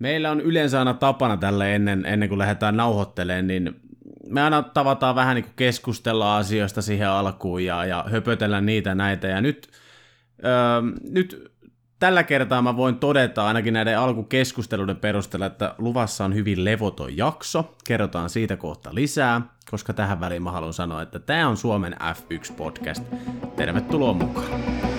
Meillä on yleensä aina tapana tälle ennen, ennen kuin lähdetään nauhoittelemaan, niin me aina tavataan vähän niin kuin keskustella asioista siihen alkuun ja, ja höpötellä niitä näitä. Ja nyt, öö, nyt tällä kertaa mä voin todeta ainakin näiden alkukeskusteluiden perusteella, että luvassa on hyvin levoton jakso. Kerrotaan siitä kohta lisää, koska tähän väliin mä haluan sanoa, että tämä on Suomen F1-podcast. Tervetuloa mukaan.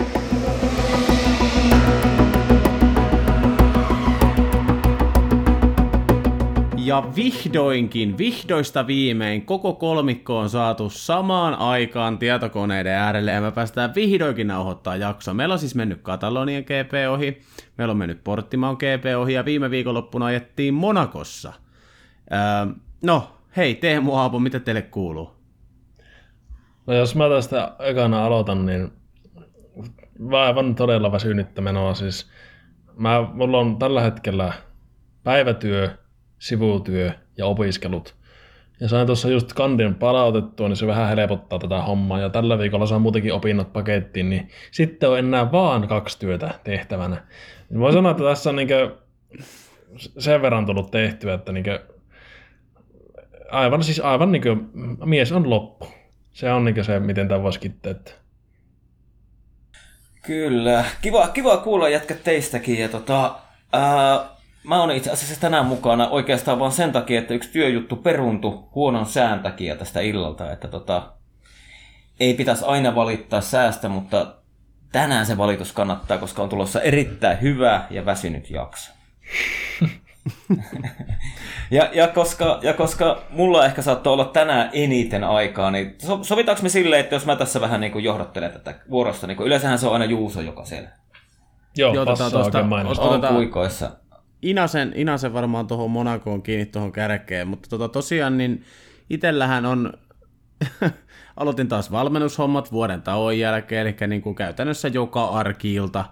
Ja vihdoinkin, vihdoista viimein, koko kolmikko on saatu samaan aikaan tietokoneiden äärelle ja me päästään vihdoinkin nauhoittaa jaksoa. Meillä on siis mennyt Katalonian GP ohi, meillä on mennyt Porttimaan GP ohi ja viime viikonloppuna ajettiin Monakossa. Öö, no, hei Teemu Aapo, mitä teille kuuluu? No jos mä tästä ekana aloitan, niin aivan todella väsynyttä menoa. Siis mä, mulla on tällä hetkellä päivätyö, sivutyö ja opiskelut. Ja sain tuossa just kandin palautettua, niin se vähän helpottaa tätä hommaa. Ja tällä viikolla saan muutenkin opinnot pakettiin, niin sitten on enää vaan kaksi työtä tehtävänä. Niin voi sanoa, että tässä on niin sen verran tullut tehtyä, että niin aivan, siis aivan niin mies on loppu. Se on niin se, miten tämä voisi kiteyttää. Kyllä. Kiva, kiva kuulla jätkä teistäkin. Ja tota, ää, Mä oon itse asiassa tänään mukana oikeastaan vaan sen takia, että yksi työjuttu peruntu huonon sään takia tästä illalta, että tota, ei pitäisi aina valittaa säästä, mutta tänään se valitus kannattaa, koska on tulossa erittäin hyvä ja väsynyt jakso. ja, ja, koska, ja koska mulla ehkä saattoi olla tänään eniten aikaa, niin so, sovitaanko me silleen, että jos mä tässä vähän niin kuin johdattelen tätä vuorosta, niin yleensähän se on aina Juuso, joka siellä Joo, Joo passaa tuosta, on kuikoissa. Inasen, Inasen varmaan tuohon Monakoon kiinni tuohon kärkeen, mutta tota, tosiaan niin itsellähän on, aloitin taas valmennushommat vuoden tauon jälkeen, eli niin kuin käytännössä joka arkiilta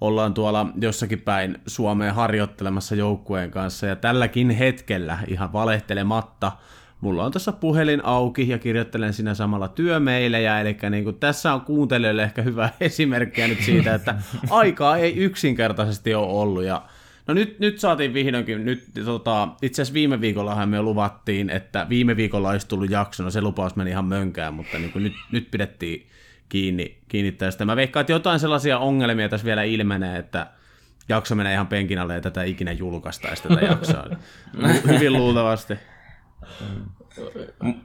ollaan tuolla jossakin päin Suomeen harjoittelemassa joukkueen kanssa, ja tälläkin hetkellä ihan valehtelematta mulla on tuossa puhelin auki ja kirjoittelen siinä samalla työmeilejä, eli niin kuin tässä on kuuntelijoille ehkä hyvä esimerkkiä nyt siitä, että aikaa ei yksinkertaisesti ole ollut, ja No nyt, nyt saatiin vihdoinkin, nyt tota, itse asiassa viime viikollahan me luvattiin, että viime viikolla olisi tullut jakso, no se lupaus meni ihan mönkään, mutta niin kuin nyt, nyt pidettiin kiinni, kiinni tästä. Mä veikkaan, että jotain sellaisia ongelmia tässä vielä ilmenee, että jakso menee ihan penkin alle ja tätä ikinä julkaistaisi tätä jaksoa. Hyvin luultavasti.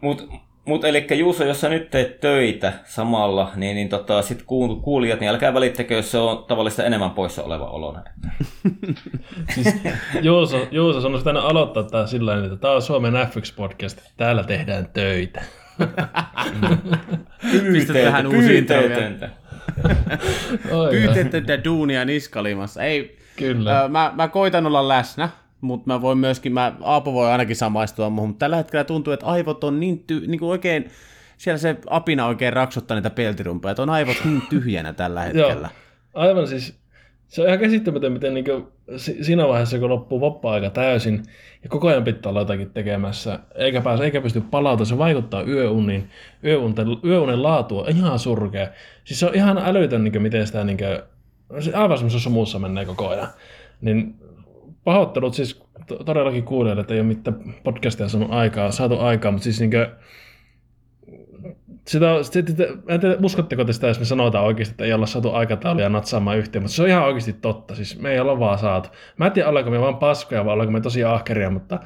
Mutta mutta eli Juuso, jos sä nyt teet töitä samalla, niin, niin tota, sit kuulijat, niin älkää välittäkö, jos se on tavallista enemmän poissa oleva olo. siis, Juuso, Juuso sanoi sitä aloittaa tää sillä että tämä on Suomen F1-podcast, täällä tehdään töitä. Pistetään uusi Pyyteetöntä duunia niskalimassa. Ei, Kyllä. Äh, mä, mä koitan olla läsnä, mutta mä voin myöskin, mä, Aapo voi ainakin samaistua muuhun, mutta tällä hetkellä tuntuu, että aivot on niin, ty, niin kuin oikein, siellä se apina oikein raksuttaa niitä peltirumpeja, että on aivot niin tyhjänä tällä hetkellä. Joo, aivan siis, se on ihan käsittämätön, miten niin kuin, siinä vaiheessa, kun loppuu vapaa-aika täysin, ja koko ajan pitää olla jotakin tekemässä, eikä pääse, eikä pysty palautumaan, se vaikuttaa yöunin, yöunen, yöunen laatua, ihan surkea. Siis se on ihan älytön, niin kuin, miten sitä, niin kuin, aivan semmoisessa muussa menee koko ajan. Niin pahoittelut siis todellakin kuulijoille, että ei ole mitään podcastia saanut aikaa, saatu aikaa, mutta siis niinkö, sitä, sitä, en tiedä, uskotteko te sitä, jos me sanotaan oikeasti, että ei olla saatu aikatauluja natsaamaan yhteen, mutta se on ihan oikeasti totta. Siis me ei olla vaan saatu. Mä en tiedä, ollaanko me vaan paskoja vai ollaanko me tosi ahkeria, mutta,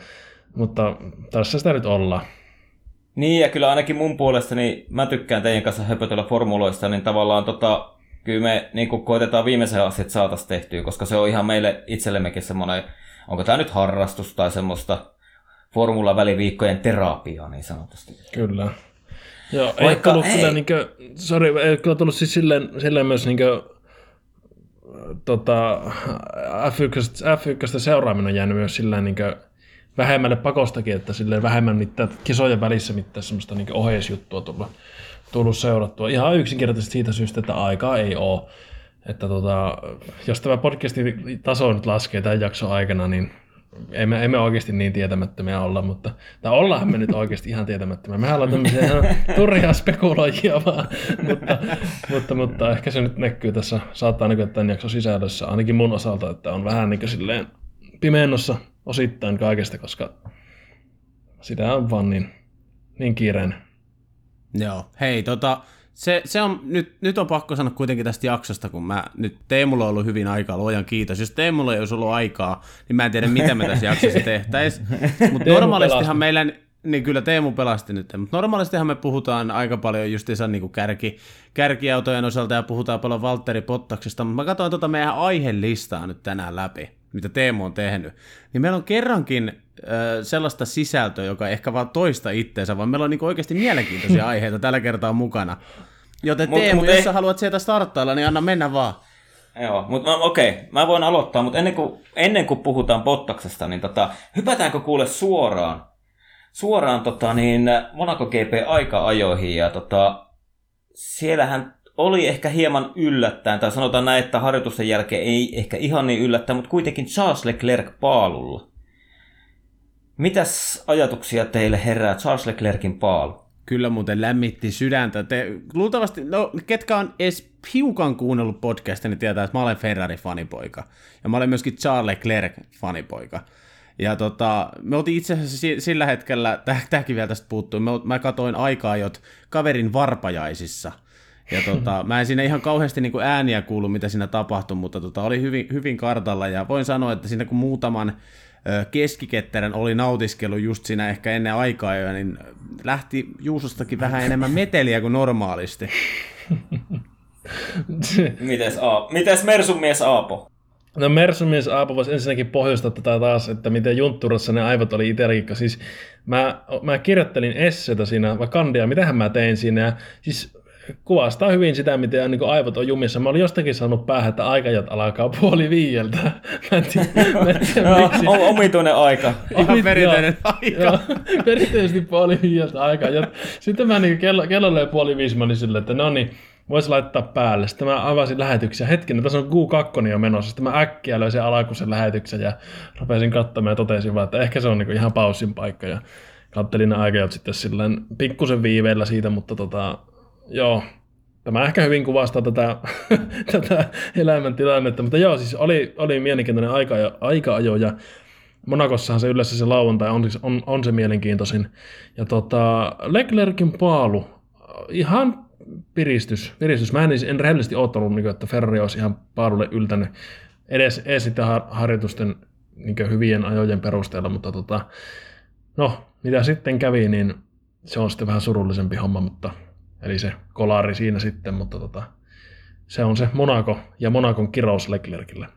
mutta tässä sitä nyt ollaan. Niin, ja kyllä ainakin mun puolesta, niin mä tykkään teidän kanssa höpötellä formuloista, niin tavallaan tota, kyllä me niin koitetaan viimeisen asti, että saataisiin tehtyä, koska se on ihan meille itsellemmekin semmoinen, onko tämä nyt harrastus tai semmoista formula väliviikkojen terapiaa niin sanotusti. Kyllä. Joo, ei Vaikka, tullut ei. kyllä niinkö, sorry, ei kyllä tullut siis silleen, silleen myös niinkö, tota, F1, F1 seuraaminen on jäänyt myös silleen niinkö, vähemmälle pakostakin, että silleen vähemmän mitään kisojen välissä mitään semmoista niinkö oheisjuttua tullut tullut seurattua. Ihan yksinkertaisesti siitä syystä, että aikaa ei ole. Että tota, jos tämä podcastin taso nyt laskee tämän jakson aikana, niin emme, emme oikeasti niin tietämättömiä olla, mutta tai ollaan me nyt oikeasti ihan tietämättömiä. Mehän ollaan tämmöisiä turhia spekuloijia vaan, mutta, mutta, mutta, ehkä se nyt näkyy tässä, saattaa näkyä tämän jakson sisällössä, ainakin mun osalta, että on vähän niin kuin silleen pimennossa osittain kaikesta, koska sitä on vaan niin, niin kiireinen. Joo, hei tota, se, se on, nyt, nyt on pakko sanoa kuitenkin tästä jaksosta, kun mä, nyt Teemulla on ollut hyvin aikaa, luojan kiitos. Jos Teemulla ei olisi ollut aikaa, niin mä en tiedä, mitä me tässä jaksossa tehtäisiin. Mutta normaalistihan meillä, niin kyllä Teemu pelasti nyt, mutta normaalistihan me puhutaan aika paljon justiinsa niin kuin kärki, kärkiautojen osalta ja puhutaan paljon Valtteri Pottaksesta, mutta mä katsoin tuota meidän aihelistaa nyt tänään läpi, mitä Teemu on tehnyt. Niin meillä on kerrankin äh, sellaista sisältöä, joka ehkä vaan toista itteensä, vaan meillä on niin oikeasti mielenkiintoisia aiheita tällä kertaa mukana. Joten Mut- Teemu, mut jos ei- sä haluat sieltä starttailla, niin anna mennä vaan. Joo, mutta okei, okay, mä voin aloittaa, mutta ennen kuin, ennen kuin puhutaan Bottaksesta, niin tota, hypätäänkö kuule suoraan, suoraan tota, niin Monaco GP aika-ajoihin ja tota, siellähän oli ehkä hieman yllättäen, tai sanotaan näin, että harjoitusten jälkeen ei ehkä ihan niin yllättäen, mutta kuitenkin Charles Leclerc paalulla. Mitäs ajatuksia teille herää Charles Leclercin paalu? Kyllä muuten lämmitti sydäntä. Te, luultavasti, no ketkä on edes hiukan kuunnellut podcastia, niin tietää, että mä olen Ferrari-fanipoika. Ja mä olen myöskin Charles Leclerc-fanipoika. Ja tota, me oltiin itse asiassa si- sillä hetkellä, tämäkin vielä tästä puuttuu, mä katoin aikaa jot kaverin varpajaisissa. Ja tota, mä en siinä ihan kauheasti niin ääniä kuulu, mitä siinä tapahtui, mutta tota, oli hyvin, hyvin kartalla. Ja voin sanoa, että siinä kun muutaman keskiketterän oli nautiskellut just siinä ehkä ennen aikaa jo, niin lähti Juusostakin vähän enemmän meteliä kuin normaalisti. Mites, A- Mites Mersun mies Aapo? No Mersumies Aapo voisi ensinnäkin pohjustaa tätä taas, että miten juntturassa ne aivot oli itselläkin, siis mä, mä kirjoittelin essetä siinä, vai kandia, mitähän mä tein siinä, ja siis kuvastaa hyvin sitä, miten niin aivot on jumissa. Mä olin jostakin saanut päähän, että aikajat alkaa puoli viieltä. Mä en tiedä, mä en tiedä No, miksi. on omituinen aika. Ihan perinteinen aika. Joo, perinteisesti puoli viieltä aikaa. Ja sitten mä niin kello, kello löi puoli viisi, mä olin silleen, että no niin, voisi laittaa päälle. Sitten mä avasin lähetyksen. Hetkinen, tässä on Q2 jo menossa. Sitten mä äkkiä löysin alakuisen lähetyksen ja rupesin katsomaan ja totesin vaan, että ehkä se on niin ihan paussin paikka. Ja kattelin ne aikajat sitten silleen pikkusen viiveellä siitä, mutta tota, joo, Tämä ehkä hyvin kuvastaa tätä, tätä elämäntilannetta, mutta joo, siis oli, oli mielenkiintoinen aika, aika-ajo ja Monakossahan se yleensä se lauantai on, siis- on, on se mielenkiintoisin. Ja tota, Leclerkin paalu, ihan piristys. piristys. Mä en, en rehellisesti odottanut, niin että Ferrari olisi ihan paalulle yltänyt edes, edes sitten har- harjoitusten niin hyvien ajojen perusteella, mutta tota, no, mitä sitten kävi, niin se on sitten vähän surullisempi homma, mutta eli se kolari siinä sitten, mutta tota, se on se Monaco ja Monakon kirous Leclercille.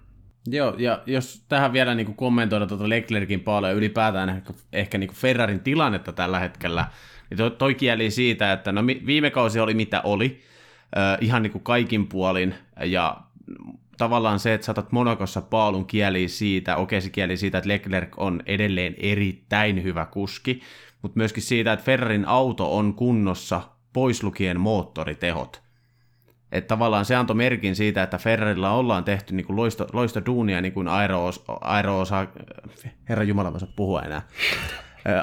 Joo, ja jos tähän vielä niin kommentoida tuota Leclerkin paljon ylipäätään ehkä, ehkä niin Ferrarin tilannetta tällä hetkellä, niin toi, toi kieli siitä, että no viime kausi oli mitä oli, äh, ihan niin kuin kaikin puolin, ja tavallaan se, että saatat Monakossa paalun kieli siitä, okei se kieli siitä, että Leclerc on edelleen erittäin hyvä kuski, mutta myöskin siitä, että Ferrarin auto on kunnossa pois lukien moottoritehot. Että tavallaan se antoi merkin siitä, että Ferrarilla ollaan tehty niin kuin loisto, loisto duunia niin kuin aero, aero-osa, herra Jumala, saa puhua enää,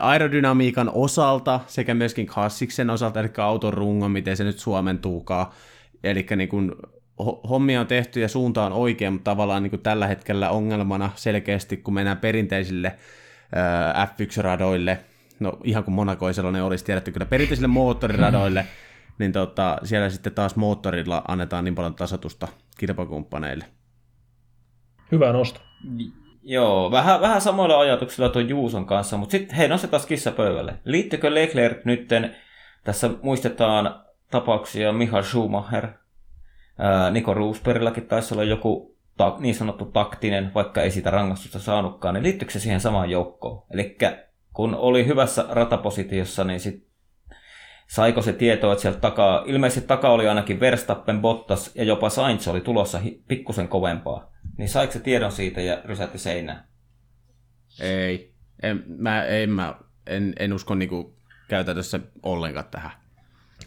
aerodynamiikan osalta sekä myöskin kassiksen osalta, eli auton rungon, miten se nyt suomentuukaan. Eli niin kuin, ho- hommia on tehty ja suunta on oikein, mutta tavallaan niin kuin tällä hetkellä ongelmana selkeästi, kun mennään perinteisille ö, F1-radoille, no ihan kuin Monaco ei sellainen olisi tiedetty kyllä perinteisille moottoriradoille, niin tota, siellä sitten taas moottorilla annetaan niin paljon tasotusta kilpakumppaneille. Hyvä nosto. Joo, vähän, vähän samoilla ajatuksilla tuon Juuson kanssa, mutta sitten hei, nostetaan kissa pöydälle. Liittyykö Leclerc nytten, tässä muistetaan tapauksia Michael Schumacher, ää, Nico Roosbergillakin taisi olla joku ta, niin sanottu taktinen, vaikka ei siitä rangaistusta saanutkaan, niin liittyykö se siihen samaan joukkoon? Eli kun oli hyvässä ratapositiossa, niin sit saiko se tietoa, että sieltä takaa, ilmeisesti takaa oli ainakin Verstappen, Bottas ja jopa Sainz oli tulossa hi- pikkusen kovempaa. Niin saiko se tiedon siitä ja rysätti seinään? Ei, en, mä, en, mä, en, en usko niinku käytännössä ollenkaan tähän.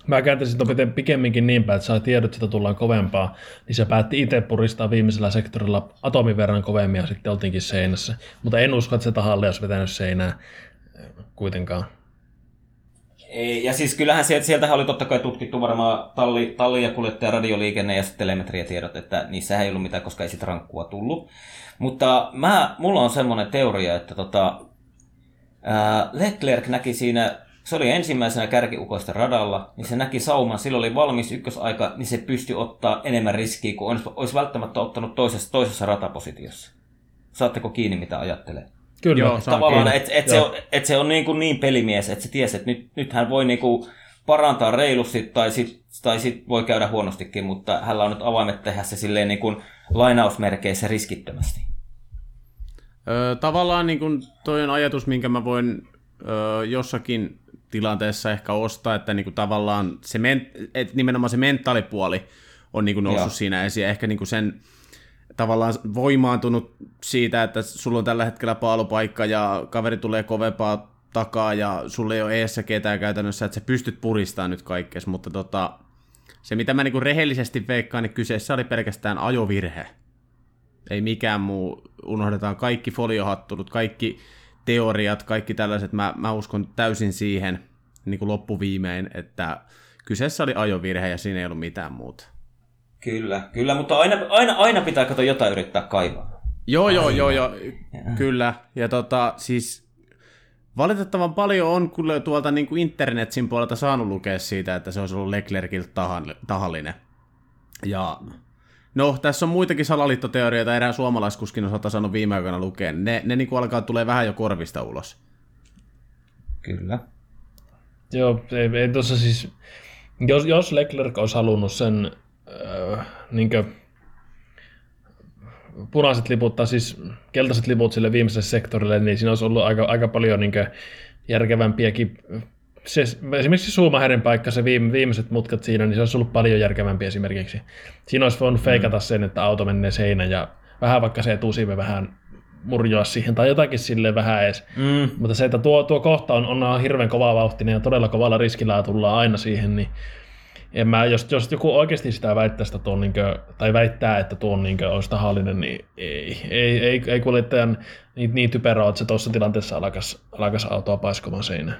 Mä kääntäisin ton pikemminkin niin päin, että saa tiedot, että sitä tullaan kovempaa, niin se päätti itse puristaa viimeisellä sektorilla atomin verran kovemmin ja sitten oltiinkin seinässä. Mutta en usko, että se tahalle olisi vetänyt seinää kuitenkaan. Ei, ja siis kyllähän sieltä, sieltähän oli totta kai tutkittu varmaan talli, talli ja kuljettaja, radioliikenne ja telemetriatiedot, että niissä ei ollut mitään, koska ei sit rankkua tullut. Mutta mä, mulla on semmoinen teoria, että tota, ää, Leclerc näki siinä, se oli ensimmäisenä kärkiukoista radalla, niin se näki sauman, silloin oli valmis ykkösaika, niin se pystyi ottaa enemmän riskiä kuin olisi välttämättä ottanut toisessa, toisessa ratapositiossa. Saatteko kiinni, mitä ajattelee? Kyllä. Joo, saan Tavallaan, että et se on, et se on niin, kuin niin pelimies, että se tiesi, että nyt, nyt hän voi niin kuin parantaa reilusti tai sit, tai sit voi käydä huonostikin, mutta hänellä on nyt avaimet tehdä se silleen niin kuin lainausmerkeissä riskittömästi. Ö, tavallaan niin kuin toi on ajatus, minkä mä voin ö, jossakin tilanteessa ehkä ostaa, että niin kuin tavallaan se men, et nimenomaan se mentaalipuoli on niin kuin noussut Joo. siinä esiin. Ehkä niin kuin sen tavallaan voimaantunut siitä, että sulla on tällä hetkellä paalupaikka ja kaveri tulee kovempaa takaa ja sulle ei ole eessä ketään käytännössä, että sä pystyt puristamaan nyt kaikkea, mutta tota, se mitä mä niin rehellisesti veikkaan, niin kyseessä oli pelkästään ajovirhe. Ei mikään muu, unohdetaan kaikki foliohattulut, kaikki teoriat, kaikki tällaiset, mä, mä uskon täysin siihen niin kuin loppuviimein, että kyseessä oli ajovirhe ja siinä ei ollut mitään muuta. Kyllä, kyllä, mutta aina, aina, aina pitää katsoa jotain yrittää kaivaa. Joo, joo, joo, joo, kyllä. Ja tota, siis valitettavan paljon on kyllä tuolta niin kuin internetsin puolelta saanut lukea siitä, että se olisi ollut Leclerciltä tahan- tahallinen. Ja no, tässä on muitakin salaliittoteorioita erään suomalaiskuskin osalta saanut viime aikoina lukea. Ne, ne niin kuin alkaa tulee vähän jo korvista ulos. Kyllä. Joo, ei, ei tuossa siis, jos, jos Leclerc olisi halunnut sen äh, niinkö, punaiset liput, tai siis keltaiset liput sille viimeiselle sektorille, niin siinä olisi ollut aika, aika paljon niinkö järkevämpiäkin se, esimerkiksi Suumaherin paikka, se viime, viimeiset mutkat siinä, niin se olisi ollut paljon järkevämpi esimerkiksi. Siinä olisi voinut feikata sen, että auto menee seinään ja vähän vaikka se etusiive vähän murjoa siihen tai jotakin sille vähän edes. Mm. Mutta se, että tuo, tuo kohta on, on hirveän kova vauhtinen ja todella kovalla riskillä tullaan aina siihen, niin en mä, jos, jos joku oikeasti sitä väittää, sitä tuon, niin kuin, tai väittää, että tuo on, niin kuin, olisi tahallinen, niin ei, ei, ei, ei kuljettajan niin, niin typerä että se tuossa tilanteessa alkaisi, alkaisi autoa paiskomaan seinään.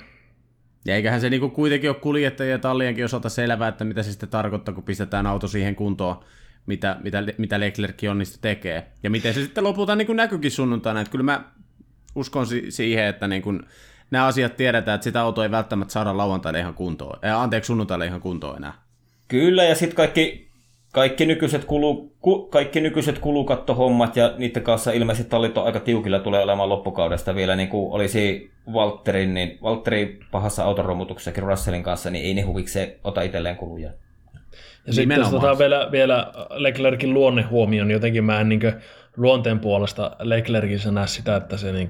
Ja eiköhän se niinku kuitenkin ole kuljettajien ja tallienkin osalta selvää, että mitä se sitten tarkoittaa, kun pistetään auto siihen kuntoon, mitä, mitä, mitä Leclerc onnistui tekee. Ja miten se sitten lopulta niin näkyykin sunnuntaina. Että kyllä mä uskon si- siihen, että niin kuin nämä asiat tiedetään, että sitä autoa ei välttämättä saada lauantaille ihan kuntoon. Äh, anteeksi, sunnuntaille ihan kuntoon enää. Kyllä, ja sitten kaikki, kaikki, nykyiset kulu, ku, kaikki nykyiset kulukattohommat ja niiden kanssa ilmeisesti tallit on aika tiukilla tulee olemaan loppukaudesta vielä, niin kuin olisi Valtterin, niin Valtteri pahassa autoromutuksessakin Russellin kanssa, niin ei ne huvikseen ota itselleen kuluja. Ja sitten jos otetaan vielä, vielä Leclerkin luonne huomioon, niin jotenkin mä en niin luonteen puolesta Leclerkissä näe sitä, että se niin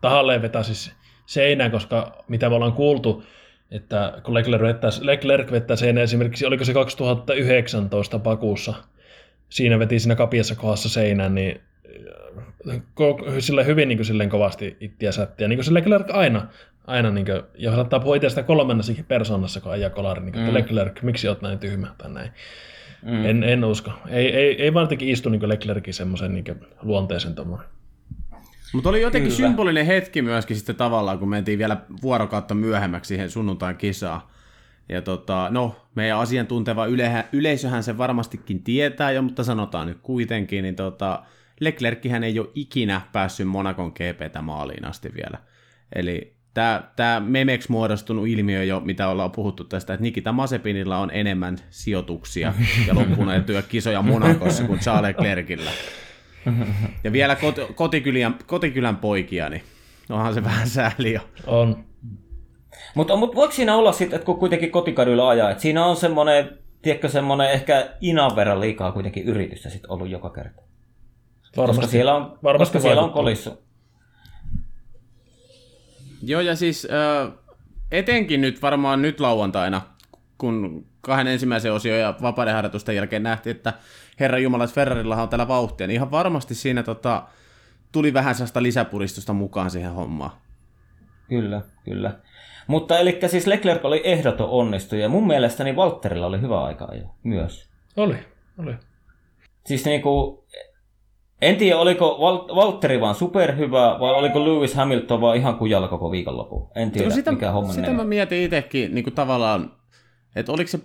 tahalleen vetäisi seinään, koska mitä me ollaan kuultu, että kun Leclerc vettää, Leclerc vettää seinään esimerkiksi, oliko se 2019 Pakuussa, siinä veti siinä kapiassa kohdassa seinään, niin äh, sille hyvin niin kuin, silleen kovasti ittiä sättiä. Niin kuin se Leclerc aina, aina niin kuin, ja saattaa puhua itsestä kolmannessakin persoonassa, kun ajaa kolari, niin kuin, mm. Leclerc, miksi oot näin tyhmä tai näin. Mm. En, en usko. Ei, ei, ei vaan jotenkin istu niin Leclerkin semmoisen niin luonteisen tommoinen. Mutta oli jotenkin Kyllä. symbolinen hetki myöskin sitten tavallaan, kun mentiin vielä vuorokautta myöhemmäksi siihen sunnuntain kisaan. Ja tota, no, meidän asiantunteva yle, yleisöhän se varmastikin tietää jo, mutta sanotaan nyt kuitenkin, niin tota, Leclerckihän ei ole ikinä päässyt Monakon GPtä maaliin asti vielä. Eli tämä, tämä memeksi muodostunut ilmiö jo, mitä ollaan puhuttu tästä, että Nikita Mazepinilla on enemmän sijoituksia ja loppuneetyä kisoja Monakossa kuin Charles Leclercillä. Ja vielä kot, kotikylän, kotikylän poikia, niin onhan se vähän sääli jo. On. Mutta mut voiko siinä olla sitten, että kun kuitenkin kotikaduilla ajaa, että siinä on semmoinen, tiedätkö, semmoinen ehkä inan verran liikaa kuitenkin yritystä sitten ollut joka kerta. Varmasti, Koska siellä on, varmasti koska siellä on kolissu. Joo, ja siis äh, etenkin nyt varmaan nyt lauantaina, kun kahden ensimmäisen osion ja vapaudenharjoitusten jälkeen nähtiin, että Herra Jumala, että Ferrarillahan on täällä vauhtia, niin ihan varmasti siinä tota, tuli vähän sellaista lisäpuristusta mukaan siihen hommaan. Kyllä, kyllä. Mutta eli siis Leclerc oli ehdoton onnistuja ja mun mielestäni Valtterilla oli hyvä aika ajaa myös. Oli, oli. Siis niinku, En tiedä, oliko Val- Valtteri vaan superhyvä vai oliko Lewis Hamilton vaan ihan kujalla koko viikonloppu. En tiedä, No sitä, mikä homma sitä meni. mä mietin itsekin niin kuin tavallaan, että oliko se,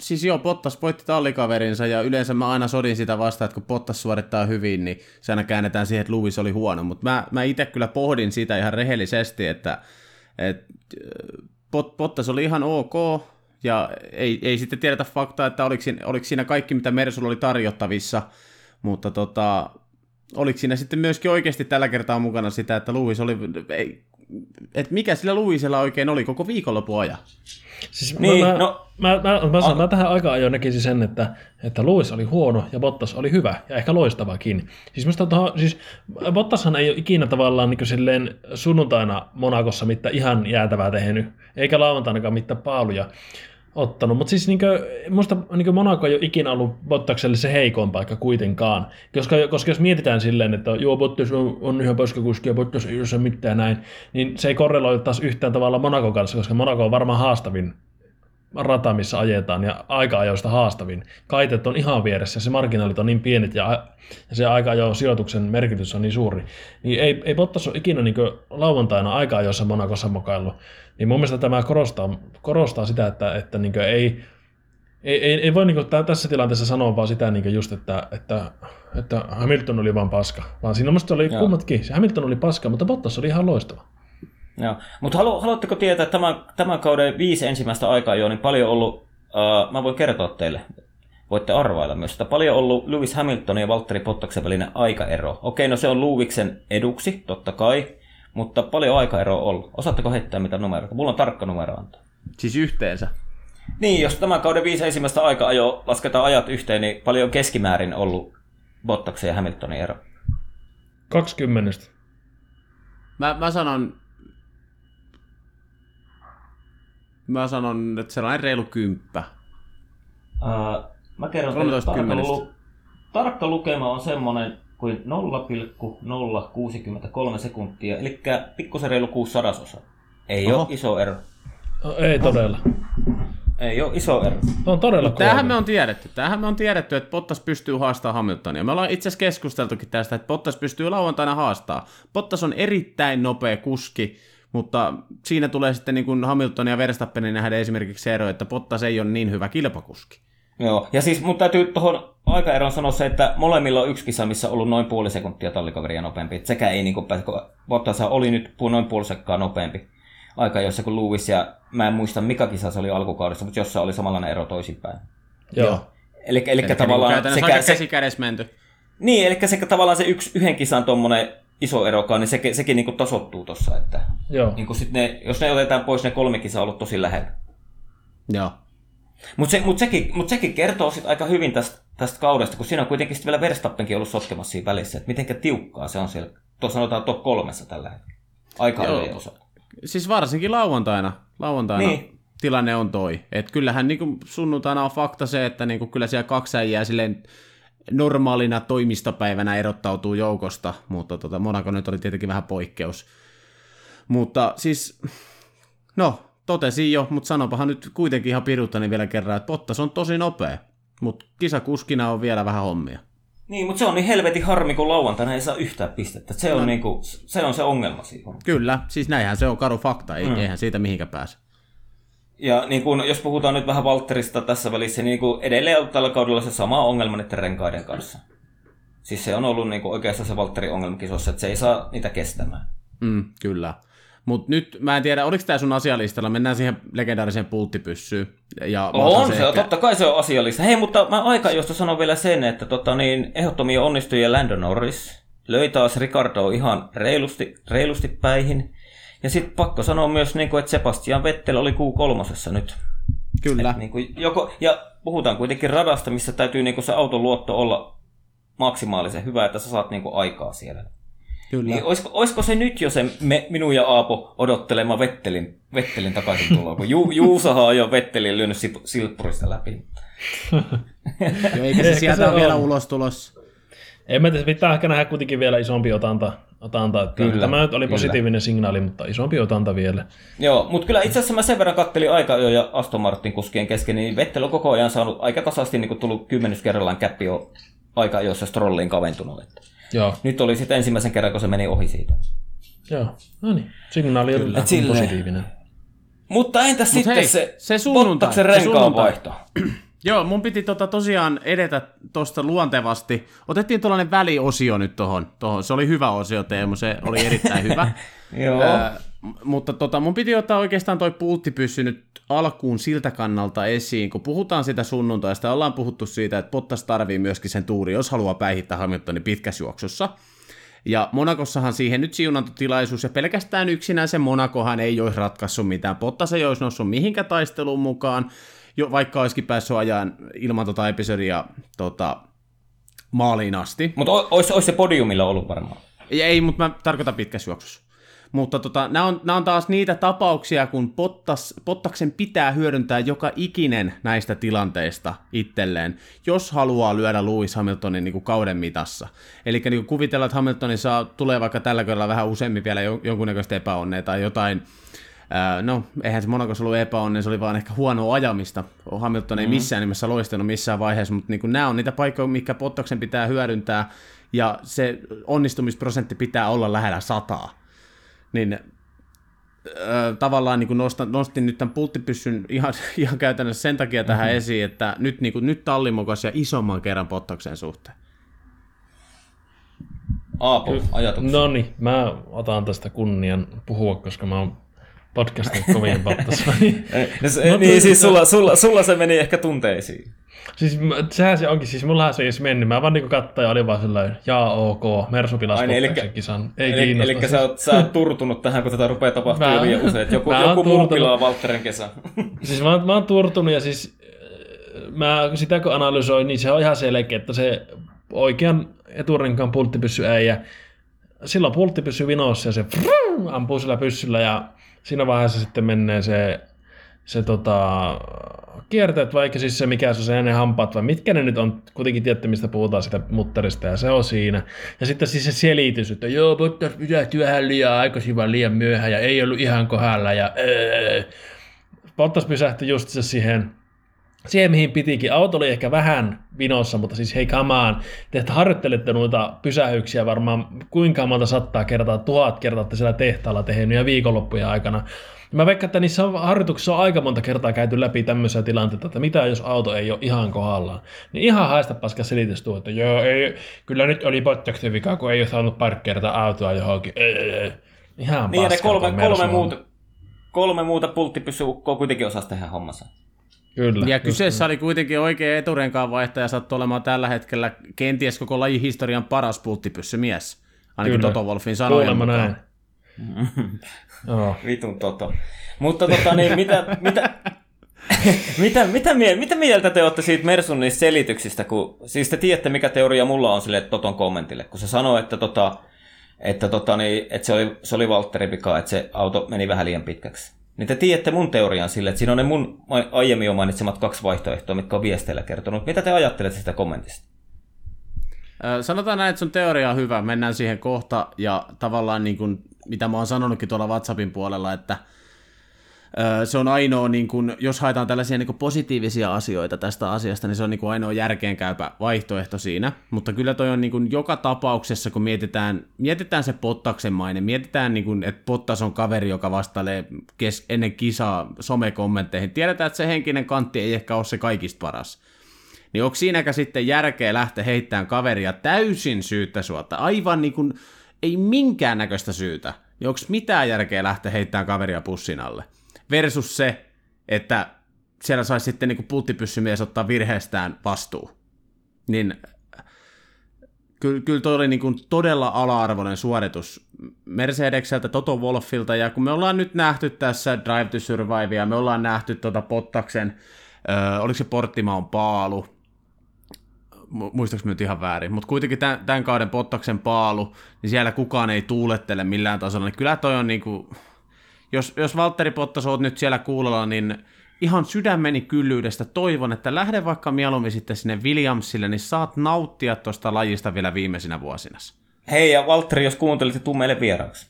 siis joo, Bottas voitti tallikaverinsa ja yleensä mä aina sodin sitä vastaan, että kun Bottas suorittaa hyvin, niin se aina käännetään siihen, että Lewis oli huono, mutta mä, mä itse kyllä pohdin sitä ihan rehellisesti, että, että Bot- Bottas oli ihan ok, ja ei, ei sitten tiedetä faktaa, että oliko siinä, oliko siinä kaikki, mitä Mersulla oli tarjottavissa, mutta tota, oliko siinä sitten myöskin oikeasti tällä kertaa mukana sitä, että Lewis oli, ei, että mikä sillä Lewisella oikein oli koko viikonlopun ajan? Siis Niin, mä, mä, no- mä, mä, mä, mä, mä, tähän aika ajoin näkisin sen, että, että Lewis oli huono ja Bottas oli hyvä ja ehkä loistavakin. Siis, musta toho, siis Bottashan ei ole ikinä tavallaan niin silleen sunnuntaina Monakossa mitään ihan jäätävää tehnyt, eikä lauantainakaan mitään paaluja ottanut. Mutta siis niin kuin, musta niin Monaco ei ole ikinä ollut Bottakselle se heikoin paikka kuitenkaan. Koska, koska jos mietitään silleen, että joo, Bottas on, on ihan paskakuski ja Bottas ei osaa mitään näin, niin se ei korreloi taas yhtään tavalla Monaco kanssa, koska Monaco on varmaan haastavin rata, missä ajetaan, ja aika-ajoista haastavin. Kaitet on ihan vieressä, se marginaalit on niin pienet, ja, ja se aika sijoituksen merkitys on niin suuri. Niin ei, ei Bottas ole ikinä niin lauantaina aika-ajoissa Monakossa mokaillut. Niin mun mielestä tämä korostaa, korostaa sitä, että, että niin ei, ei, ei, ei voi niin tässä tilanteessa sanoa vaan sitä niin just, että, että, että Hamilton oli vaan paska, vaan siinä musta oli Joo. kummatkin. Se Hamilton oli paska, mutta Bottas oli ihan loistava. Joo. Mutta halu, haluatteko tietää, että tämän, tämän kauden viisi ensimmäistä aikaa jo, niin paljon ollut, uh, mä voin kertoa teille, voitte arvailla myös, että paljon ollut Lewis Hamiltonin ja Valtteri Bottaksen välinen aikaero. Okei, no se on Lewisin eduksi, totta kai, mutta paljon aikaeroa on ollut. Osaatteko heittää mitä numeroita? Mulla on tarkka numero antaa. Siis yhteensä. Niin, jos tämän kauden viisi ensimmäistä aika ajo lasketaan ajat yhteen, niin paljon on keskimäärin ollut Bottaksen ja Hamiltonin ero. 20. Mä, mä sanon... Mä sanon, että sellainen reilu kymppä. Uh, mä kerron teille 13 tarkka, lu- tarkka lukema on semmonen kuin 0,063 sekuntia, eli pikkusen reilu 6 sadasosa. Ei Oho. ole iso ero. No, ei todella. Ei ole iso ero. Tuo on todella Tämähän kova. me on tiedetty. Tämähän me on tiedetty, että Bottas pystyy haastamaan Hamiltonia. Me ollaan itse asiassa keskusteltukin tästä, että Bottas pystyy lauantaina haastaa. Bottas on erittäin nopea kuski, mutta siinä tulee sitten niin kuin Hamiltonin ja Verstappenin nähdä esimerkiksi se ero, että Bottas ei ole niin hyvä kilpakuski. Joo, ja siis mun täytyy tuohon aikaeroon sanoa se, että molemmilla on yksi kisa, missä on ollut noin puoli sekuntia tallikaveria nopeampi. Et sekä ei niinku pääse, kun Bottas oli nyt noin puoli sekkaa nopeampi aika jossa kuin Lewis, ja mä en muista mikä kisa se oli alkukaudessa, mutta jossain oli samanlainen ero toisinpäin. Joo. Eli, eli, Eli tavallaan niin sekä, se, käsi kädessä menty. niin, eli sekä tavallaan se yksi, yhden kisan tuommoinen iso erokaan, niin sekin, sekin niinku tasottuu tuossa, että Joo. niinku sit ne, jos ne otetaan pois, ne kolme kisaa on ollut tosi lähellä. Joo. Mutta se, mut sekin, mut sekin kertoo sit aika hyvin tästä, tästä kaudesta, kun siinä on kuitenkin sit vielä Verstappenkin ollut sotkemassa siinä välissä, että miten tiukkaa se on siellä, tuossa sanotaan top kolmessa tällä hetkellä. Aika osa. Siis varsinkin lauantaina, lauantaina Niin. niin. tilanne on toi. Et kyllähän niin sunnuntaina on fakta se, että niin kyllä siellä kaksi äijää silleen normaalina toimistopäivänä erottautuu joukosta, mutta tota, Monaco nyt oli tietenkin vähän poikkeus. Mutta siis, no, totesin jo, mutta sanopahan nyt kuitenkin ihan piruttani vielä kerran, että Bottas on tosi nopea, mutta kisakuskina on vielä vähän hommia. Niin, mutta se on niin helvetin harmi, kun lauantaina ei saa yhtään pistettä. Se on, niinku, se, on se ongelma siinä. Kyllä, siis näinhän se on karu fakta, ei, mm. eihän siitä mihinkä pääse. Ja niin kun, jos puhutaan nyt vähän Valtterista tässä välissä, niin kun edelleen on tällä kaudella se sama ongelma niiden renkaiden kanssa. Siis se on ollut niin oikeastaan se Valtterin ongelma kisossa, että se ei saa niitä kestämään. Mm, kyllä. Mutta nyt mä en tiedä, oliko tämä sun asialistalla, mennään siihen legendaariseen pulttipyssyyn. Ja On se, ehkä- totta kai se on asiallista. Hei, mutta mä aika josta sanon vielä sen, että tota, niin, ehdottomia onnistujia Lando Norris löi taas Ricardo ihan reilusti, reilusti päihin. Ja sitten pakko sanoa myös, niin kuin, että Sebastian Vettel oli Q3 nyt. Kyllä. Niin kuin joko, ja puhutaan kuitenkin radasta, missä täytyy niin kuin se auton luotto olla maksimaalisen hyvä, että sä saat niin kuin aikaa siellä. Kyllä. Niin olisiko, olisiko se nyt jo se me, minun ja Aapo odottelema Vettelin, Vettelin takaisin tuloa, kun Ju, Juusahan on jo Vettelin lyönyt sip- silppurista läpi. Joo, eikä se sieltä se ole vielä ulos tulos. En mä tiedä, pitää ehkä nähdä kuitenkin vielä isompi otanta. Otanta että Kyllä, tämä nyt oli kyllä. positiivinen signaali, mutta isompi otanta vielä. Joo, mutta kyllä itse asiassa mä sen verran kattelin aika jo ja Aston Martin kuskien kesken, niin Vettel on koko ajan saanut aika tasaisesti niin tullut kymmenys kerrallaan käppi jo aika jossa strolliin kaventunut. Että Joo, nyt oli sitten ensimmäisen kerran, kun se meni ohi siitä. joo. No niin, signaali on silleen. positiivinen. Mutta entäs sitten hei, se, se sunnuntai, Bottaksen renkaan sunnuntai. vaihto? Joo, mun piti tota tosiaan edetä tuosta luontevasti. Otettiin tuollainen väliosio nyt tohon, tohon. Se oli hyvä osio, Teemu, se oli erittäin hyvä. Joo. M- mutta tota, mun piti ottaa oikeastaan toi pulttipyssy nyt alkuun siltä kannalta esiin, kun puhutaan sitä sunnuntaista, ollaan puhuttu siitä, että Bottas tarvii myöskin sen tuuri, jos haluaa päihittää Hamiltonin pitkässä juoksussa. Ja Monakossahan siihen nyt siunantu tilaisuus, ja pelkästään yksinään se Monakohan ei olisi ratkaissut mitään. Bottas ei olisi noussut mihinkä taisteluun mukaan, jo, vaikka olisikin päässyt ajan ilman tota episodia tota, maaliin asti. Mutta olisi, olisi se podiumilla ollut varmaan. Ei, ei mutta mä tarkoitan pitkässä juoksussa. Mutta tota, nämä, on, nämä on taas niitä tapauksia, kun Pottas, Pottaksen pitää hyödyntää joka ikinen näistä tilanteista itselleen, jos haluaa lyödä Lewis Hamiltonin niin kuin kauden mitassa. Eli niin kuvitellaan, että Hamiltonin saa, tulee vaikka tällä kerralla vähän useammin vielä jon- jonkunnäköistä epäonnea tai jotain, No, eihän se Monakossa ollut epäonne, se oli vaan ehkä huonoa ajamista. Hamilton ei missään nimessä loistanut missään vaiheessa, mutta niin nämä on niitä paikkoja, mikä Pottaksen pitää hyödyntää, ja se onnistumisprosentti pitää olla lähellä sataa. Niin öö, tavallaan niin nostan, nostin nyt tämän pulttipyssyn ihan, ihan käytännössä sen takia tähän mm-hmm. esiin, että nyt, niin kuin, nyt tallimokas ja isomman kerran Pottaksen suhteen. Aapo, ajatuksia. No niin, mä otan tästä kunnian puhua, koska mä oon podcastin kovin pattas. No, se, niin, siis sulla, sulla, sulla se meni ehkä tunteisiin. siis sehän se onkin, siis mullahan se ei edes mennyt. Mä vaan niinku katsoin ja oli vaan sellainen, jaa ok, Mersu pilasi Ai niin, elikkä- kisan. Ei Eli, kiinnosta. eli sä, oot, sä oot turtunut tähän, kun tätä rupeaa tapahtumaan liian usein. että Joku, joku muu pilaa Valtterin kesän. Siis mä, mä oon turtunut ja siis äh, mä sitä kun analysoin, niin se on ihan selkeä, että se oikean eturenkaan pulttipyssy äijä, silloin pulttipyssy vinossa ja se ampuu sillä pyssyllä ja siinä vaiheessa sitten menee se, se tota, kierteet, vaikka siis se mikä se on se ne hampaat, vai mitkä ne nyt on, kuitenkin tiedätte mistä puhutaan sitä mutterista ja se on siinä. Ja sitten siis se selitys, että joo, Bottas pysähtyi vähän liian aikaisin, vaan liian myöhään ja ei ollut ihan kohdalla ja öö. Bottas pysähtyi just se siihen, siihen, mihin pitikin. Auto oli ehkä vähän vinossa, mutta siis hei kamaan, te harjoittelette noita pysähyksiä varmaan kuinka monta sattaa kertaa, tuhat kertaa olette siellä tehtaalla tehnyt ja viikonloppujen aikana. Mä veikkaan, että niissä harjoituksissa on aika monta kertaa käyty läpi tämmöisiä tilanteita, että mitä jos auto ei ole ihan kohdallaan. Niin ihan haista paska selitys tuo, että joo, ei, kyllä nyt oli Bottaksen vika, kun ei ole saanut parkkeerata autoa johonkin. Ei, Ihan Niin, ja ne paskaa kolme, kolme, muuta, kolme muuta pulttipyssyukkoa kuitenkin osasi tehdä hommansa. Kyllä. Ja kyseessä oli kuitenkin oikea eturenkaan vaihtaja, sattui olemaan tällä hetkellä kenties koko lajin historian paras pulttipyssymies. Ainakin Kyllä. Toto Wolfin sanojen Kuulemma mukaan. näin. Joo. Vitun toto. Mutta tota niin, mitä, mitä, mitä, mitä, mie- mitä mieltä te olette siitä Mersun niistä selityksistä, kun siis te tiedätte mikä teoria mulla on sille Toton kommentille, kun se sanoi, että, tota, että, tota, niin, että se oli, se oli Valtterin vika, että se auto meni vähän liian pitkäksi. Niin te tiedätte mun teorian sille, että siinä on ne mun aiemmin jo mainitsemat kaksi vaihtoehtoa, mitkä on viesteillä kertonut. Mitä te ajattelette sitä kommentista? Sanotaan näin, että sun teoria on hyvä, mennään siihen kohta, ja tavallaan niin kuin, mitä mä oon sanonutkin tuolla WhatsAppin puolella, että se on ainoa, niin kuin, jos haetaan tällaisia niin positiivisia asioita tästä asiasta, niin se on niin ainoa järkeenkäypä vaihtoehto siinä, mutta kyllä toi on niin kuin joka tapauksessa, kun mietitään, mietitään se Pottaksen maine, mietitään, niin kuin, että Pottas on kaveri, joka vastailee kes- ennen kisaa somekommentteihin, tiedetään, että se henkinen kantti ei ehkä ole se kaikista paras. Niin onko siinäkään sitten järkeä lähteä heittämään kaveria täysin syyttä suotta, aivan niin kuin ei minkäännäköistä syytä, niin onko mitään järkeä lähteä heittämään kaveria pussin alle? Versus se, että siellä saisi sitten niin kuin pulttipyssymies ottaa virheestään vastuu. Niin kyllä, kyllä toi oli niin kuin todella ala-arvoinen suoritus Mercedekseltä, Toto Wolfilta, ja kun me ollaan nyt nähty tässä Drive to Survivea, me ollaan nähty tuota Pottaksen, ö, oliko se Porttimaon paalu, Mu- muistaaks mä nyt ihan väärin, mutta kuitenkin tämän, tämän kauden Pottaksen paalu, niin siellä kukaan ei tuulettele millään tasolla, niin kyllä toi on niinku, jos, jos Valtteri Pottas oot nyt siellä kuulolla, niin ihan sydämeni kyllyydestä toivon, että lähde vaikka mieluummin sitten sinne Williamsille, niin saat nauttia tuosta lajista vielä viimeisinä vuosina. Hei ja Valtteri, jos kuuntelit, tuu meille vieraaksi.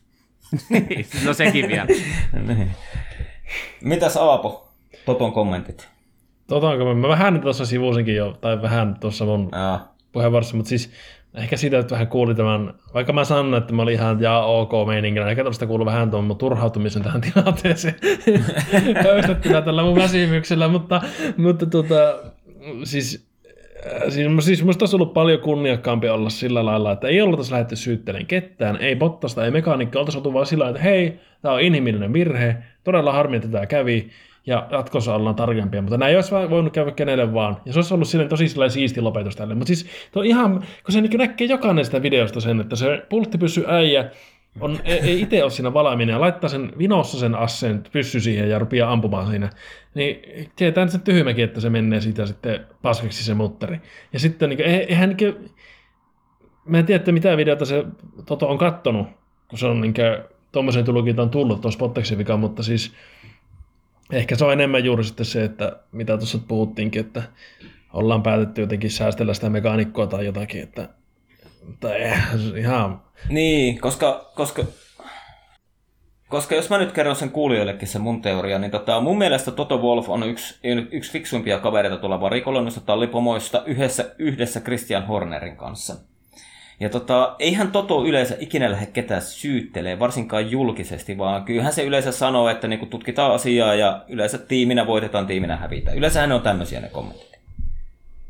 no sekin vielä. Niin. Mitäs Aapo? Toton kommentit. Totanko mä, mä vähän tuossa sivusinkin jo, tai vähän tuossa mun Aa. puheenvuorossa, mutta siis Ehkä siitä että vähän kuuli tämän, vaikka mä sanon, että mä olin ihan ja ok meiningillä, ehkä tuosta kuului vähän tuon mun turhautumisen tähän tilanteeseen höystettynä tällä mun väsymyksellä, mutta, mutta tota, siis Siis, siis musta olisi ollut paljon kunniakkaampi olla sillä lailla, että ei oltaisi lähdetty syyttelemään ketään, ei bottasta, ei mekaanikka, oltaisiin oltu vaan sillä että hei, tämä on inhimillinen virhe, todella harmi, että tämä kävi, ja jatkossa ollaan tarkempia, mutta näin ei olisi voinut käydä kenelle vaan. Ja se olisi ollut silleen tosi silleen siisti lopetus tälle. Mutta siis tuo ihan, kun se niin näkee jokainen sitä videosta sen, että se pultti pysyy äijä, on, ei, ei itse ole siinä valaaminen ja laittaa sen vinossa sen asseen pyssy siihen ja rupeaa ampumaan siinä, niin tietää sen tyhmäkin, että se menee siitä sitten paskaksi se mutteri. Ja sitten niin, eihän niin, mä en tiedä, mitä videota se Toto on kattonut, kun se on niin tuommoisen tulkintaan tullut tuossa Spotteksin vika, mutta siis ehkä se on enemmän juuri sitten se, että mitä tuossa puhuttiinkin, että ollaan päätetty jotenkin säästellä sitä mekaanikkoa tai jotakin, että tai ihan... Niin, koska, koska, koska jos mä nyt kerron sen kuulijoillekin se mun teoria, niin tota, mun mielestä Toto Wolf on yksi, yksi fiksuimpia kavereita tuolla varikolonnista tallipomoista yhdessä, yhdessä Christian Hornerin kanssa. Ja tota, eihän Toto yleensä ikinä lähde ketään syyttelee, varsinkaan julkisesti, vaan kyllähän se yleensä sanoo, että niinku tutkitaan asiaa ja yleensä tiiminä voitetaan, tiiminä hävitä. Yleensä ne on tämmöisiä ne kommentit.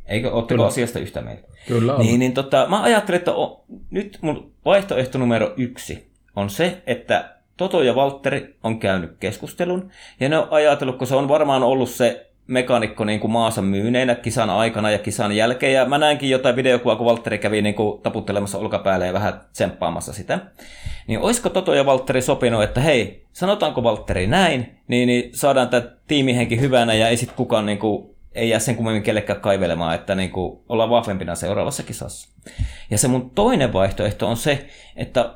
Eikö, ootteko Kyllä. asiasta yhtä mieltä? Kyllä on. Niin, niin tota, mä ajattelin, että o, nyt mun vaihtoehto numero yksi on se, että Toto ja Valtteri on käynyt keskustelun, ja ne on ajatellut, kun se on varmaan ollut se mekaanikko niin kuin maansa myyneenä kisan aikana ja kisan jälkeen. Ja mä näinkin jotain videokuvaa, kun Valtteri kävi niin kuin taputtelemassa olkapäälle ja vähän tsemppaamassa sitä. Niin olisiko Toto ja Valtteri sopinut, että hei, sanotaanko Valtteri näin, niin, niin saadaan tämä tiimihenki hyvänä ja ei sitten kukaan niin kuin, ei jää sen kummemmin kellekään kaivelemaan, että niin kuin, ollaan vahvempina seuraavassa kisassa. Ja se mun toinen vaihtoehto on se, että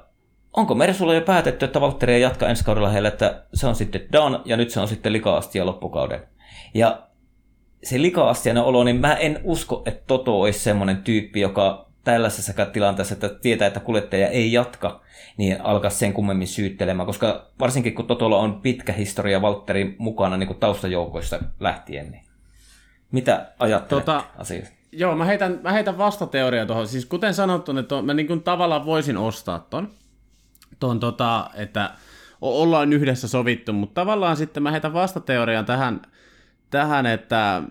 onko Mersulla jo päätetty, että Valtteri ei jatka ensi kaudella heille, että se on sitten done ja nyt se on sitten likaasti ja loppukauden. Ja se lika-astiainen olo, niin mä en usko, että Toto olisi semmoinen tyyppi, joka tällaisessa tilanteessa, että tietää, että kuljettaja ei jatka, niin alkaa sen kummemmin syyttelemään, koska varsinkin kun Totolla on pitkä historia Valtterin mukana niin kuin taustajoukoissa lähtien, niin mitä ajattelet tota, asiasta? Joo, mä heitän, mä heitän vastateoria tuohon. Siis kuten sanottu, että niin mä niin kuin tavallaan voisin ostaa ton, ton tota, että ollaan yhdessä sovittu, mutta tavallaan sitten mä heitän vastateorian tähän, tähän, että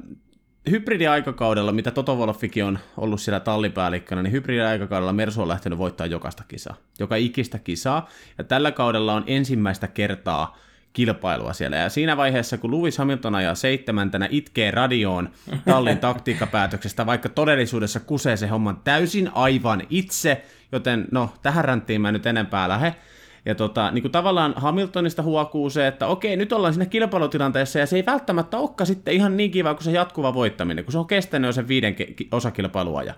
hybridiaikakaudella, mitä Toto Wolffikin on ollut siellä tallipäällikkönä, niin hybridiaikakaudella Mersu on lähtenyt voittaa jokaista kisaa, joka ikistä kisaa, ja tällä kaudella on ensimmäistä kertaa kilpailua siellä. Ja siinä vaiheessa, kun Lewis Hamilton ajaa seitsemäntenä, itkee radioon tallin taktiikkapäätöksestä, vaikka todellisuudessa kusee se homman täysin aivan itse, joten no, tähän ränttiin mä nyt enempää lähde. Ja tota, niin kuin tavallaan Hamiltonista huokuu se, että okei, nyt ollaan siinä kilpailutilanteessa ja se ei välttämättä olekaan sitten ihan niin kiva kuin se jatkuva voittaminen, kun se on kestänyt jo sen viiden osakilpailua. Ja,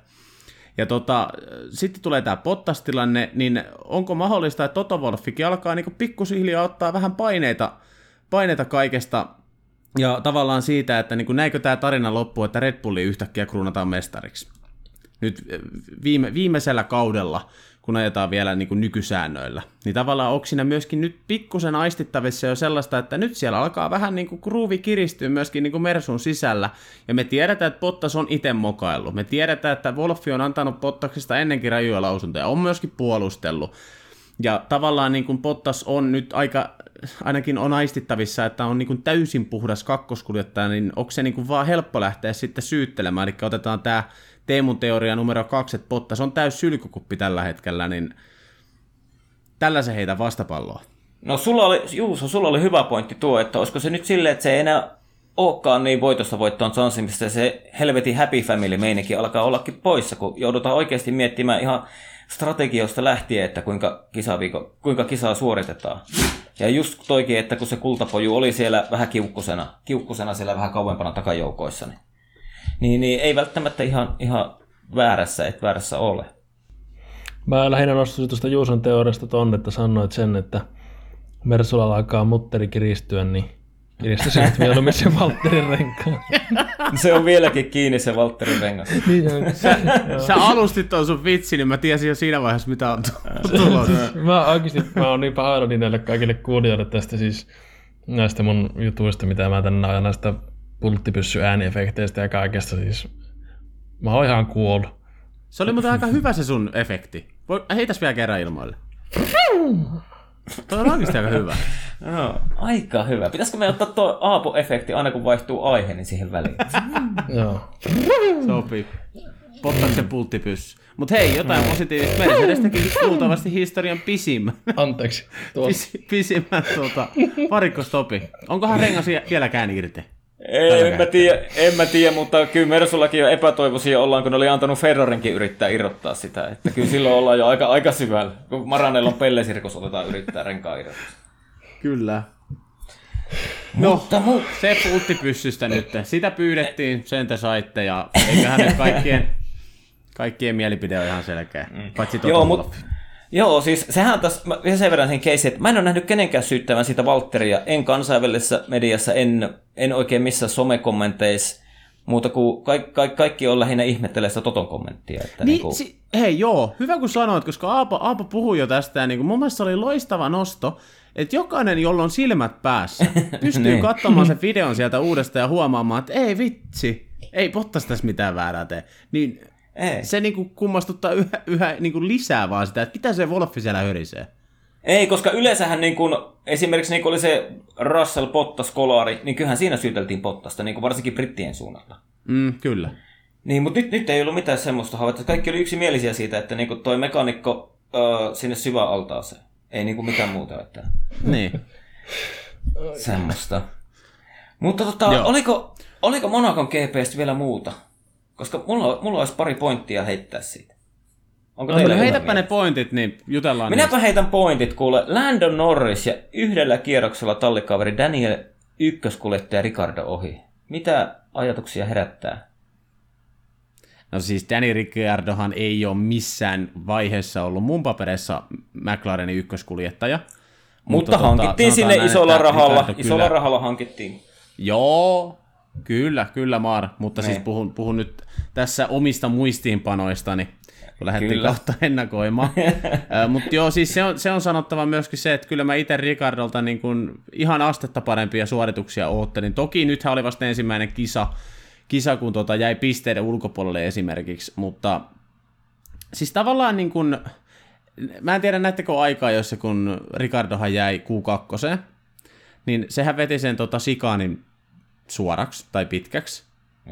ja tota, sitten tulee tämä pottastilanne, niin onko mahdollista, että Toto Wolffikin alkaa niin pikkusihiljaa ottaa vähän paineita, paineita kaikesta ja tavallaan siitä, että niin kuin näikö tämä tarina loppu, että Red Bulli yhtäkkiä kruunataan mestariksi. Nyt viime, viimeisellä kaudella kun ajetaan vielä niin kuin nykysäännöillä. Niin tavallaan onko siinä myöskin nyt pikkusen aistittavissa jo sellaista, että nyt siellä alkaa vähän niin kuin kruuvi kiristyä myöskin niin kuin Mersun sisällä. Ja me tiedetään, että Bottas on itse mokaillut. Me tiedetään, että Wolfi on antanut Bottaksista ennenkin rajuja lausuntoja, on myöskin puolustellut. Ja tavallaan niin kuin Bottas on nyt aika, ainakin on aistittavissa, että on niin kuin täysin puhdas kakkoskuljettaja, niin onko se niin kuin vaan helppo lähteä sitten syyttelemään. Eli otetaan tämä Teemun teoria numero kaksi, että Bottas on täys sylkykuppi tällä hetkellä, niin tällä se heitä vastapalloa. No sulla oli, Juuso, sulla oli hyvä pointti tuo, että olisiko se nyt silleen, että se ei enää olekaan niin voitosta voittoon Johnsonista, se helvetin happy family meininki alkaa ollakin poissa, kun joudutaan oikeasti miettimään ihan strategioista lähtien, että kuinka, kisaviiko, kuinka kisaa suoritetaan. Ja just toikin, että kun se kultapoju oli siellä vähän kiukkusena, kiukkusena siellä vähän kauempana takajoukoissa, niin niin, niin ei välttämättä ihan, ihan väärässä, et väärässä ole. Mä lähinnä nostaisin tuosta Juuson teoriasta tonne, että sanoit sen, että Mersulla alkaa mutteri kiristyä, niin kiristyisin nyt mieluummin sen Valtterin renkaan. se on vieläkin kiinni se Valtterin rengas. niin, sä, sä alustit tuon sun vitsi, niin mä tiesin jo siinä vaiheessa, mitä on tulossa. mä oikeasti mä oon niin pahoillani näille kaikille kuulijoille tästä siis näistä mun jutuista, mitä mä tänne ajan näistä pulttipyssy ääniefekteistä ja kaikesta siis. Mä oon ihan kuollut. Se oli muuten aika hyvä se sun efekti. Voi, heitäs vielä kerran ilmoille. Tuo on oikeasti aika hyvä. No, aika hyvä. Pitäisikö me ottaa tuo Aapo-efekti aina kun vaihtuu aihe, niin siihen väliin? Joo. Sopii. Pottaksen pulttipyssy. Mut hei, jotain positiivista. Mercedes teki luultavasti historian pisimmän, Anteeksi. Tuo, pisi, pisimmän tuota, varikkostopi. Onkohan rengas vie- vieläkään irti? Ei, en mä, tiedä, en mä tiedä, mutta kyllä Mersullakin jo epätoivoisia ollaan, kun ne oli antanut Ferrarinkin yrittää irrottaa sitä. Että kyllä silloin ollaan jo aika, aika syvällä, kun Maranellon pellesirkus otetaan yrittää renkaa irrottaa. Kyllä. No, Mutta mu- se pulttipyssystä nyt. Sitä pyydettiin, sen te saitte ja eiköhän nyt kaikkien, kaikkien mielipide on ihan selkeä. Paitsi Toto Joo, Wolff. Joo, siis sehän tässä, mä vielä sen verran sen keissin, että mä en ole nähnyt kenenkään syyttävän sitä Valtteria, en kansainvälisessä mediassa, en, en oikein missään somekommenteissa, muuta kuin kaikki, kaikki, kaikki on lähinnä ihmettelee sitä Toton kommenttia. Että Niin, niinku, si- hei joo, hyvä kun sanoit, koska Aapo, Aapo puhui jo tästä, ja niin kuin mun mielestä se oli loistava nosto, että jokainen, jolla on silmät päässä, pystyy Niin. katsomaan sen videon sieltä uudestaan ja huomaamaan, että ei vitsi, ei Bottas tässä mitään väärää tee. Niin ei. se niin kuin kummastuttaa yhä, yhä niin kuin lisää vaan sitä, että mitä se Wolfi siellä hörisee. Ei, koska yleensähän niin kun, esimerkiksi niin kun oli se Russell Bottas kolari, niin kyllähän siinä syyteltiin Bottasta, niin kun varsinkin brittien suunnalta. Mm, kyllä. Niin, mutta nyt, nyt ei ollut mitään semmoista havaita. Kaikki oli yksimielisiä siitä, että niin toi mekanikko ö, sinne syväaltaaseen. Ei niin kuin mitään muuta. Että Niin. semmoista. Mutta tota, Joo. oliko, oliko Monakon GPstä vielä muuta? Koska mulla, mulla olisi pari pointtia heittää siitä. Onko No, teillä heitäpä ne pointit, niin jutellaan Minäpä heitän pointit, kuule. Landon Norris ja yhdellä kierroksella tallikaveri Daniel ykköskuljettaja Ricardo ohi. Mitä ajatuksia herättää? No siis Danny Ricciardohan ei ole missään vaiheessa ollut mun paperissa McLarenin ykköskuljettaja. Mutta, mutta hankittiin sanotaan sinne näin, isolla rahalla. Isolla kyllä- rahalla hankittiin. Joo, kyllä, kyllä Maar, mutta siis Niin. puhun, puhun nyt tässä omista muistiinpanoistani, kun lähdettiin Kyllä. kautta ennakoimaan. mutta joo, siis se on, se on sanottava myöskin se, että kyllä mä itse Ricardolta niin kun ihan astetta parempia suorituksia oottelin. Toki nythän oli vasta ensimmäinen kisa, kisa kun tota jäi pisteiden ulkopuolelle esimerkiksi, mutta siis tavallaan niin kun, mä en tiedä näettekö aikaa, jossa kun Ricardohan jäi Q2, niin sehän veti sen tota sikaanin suoraksi tai pitkäksi.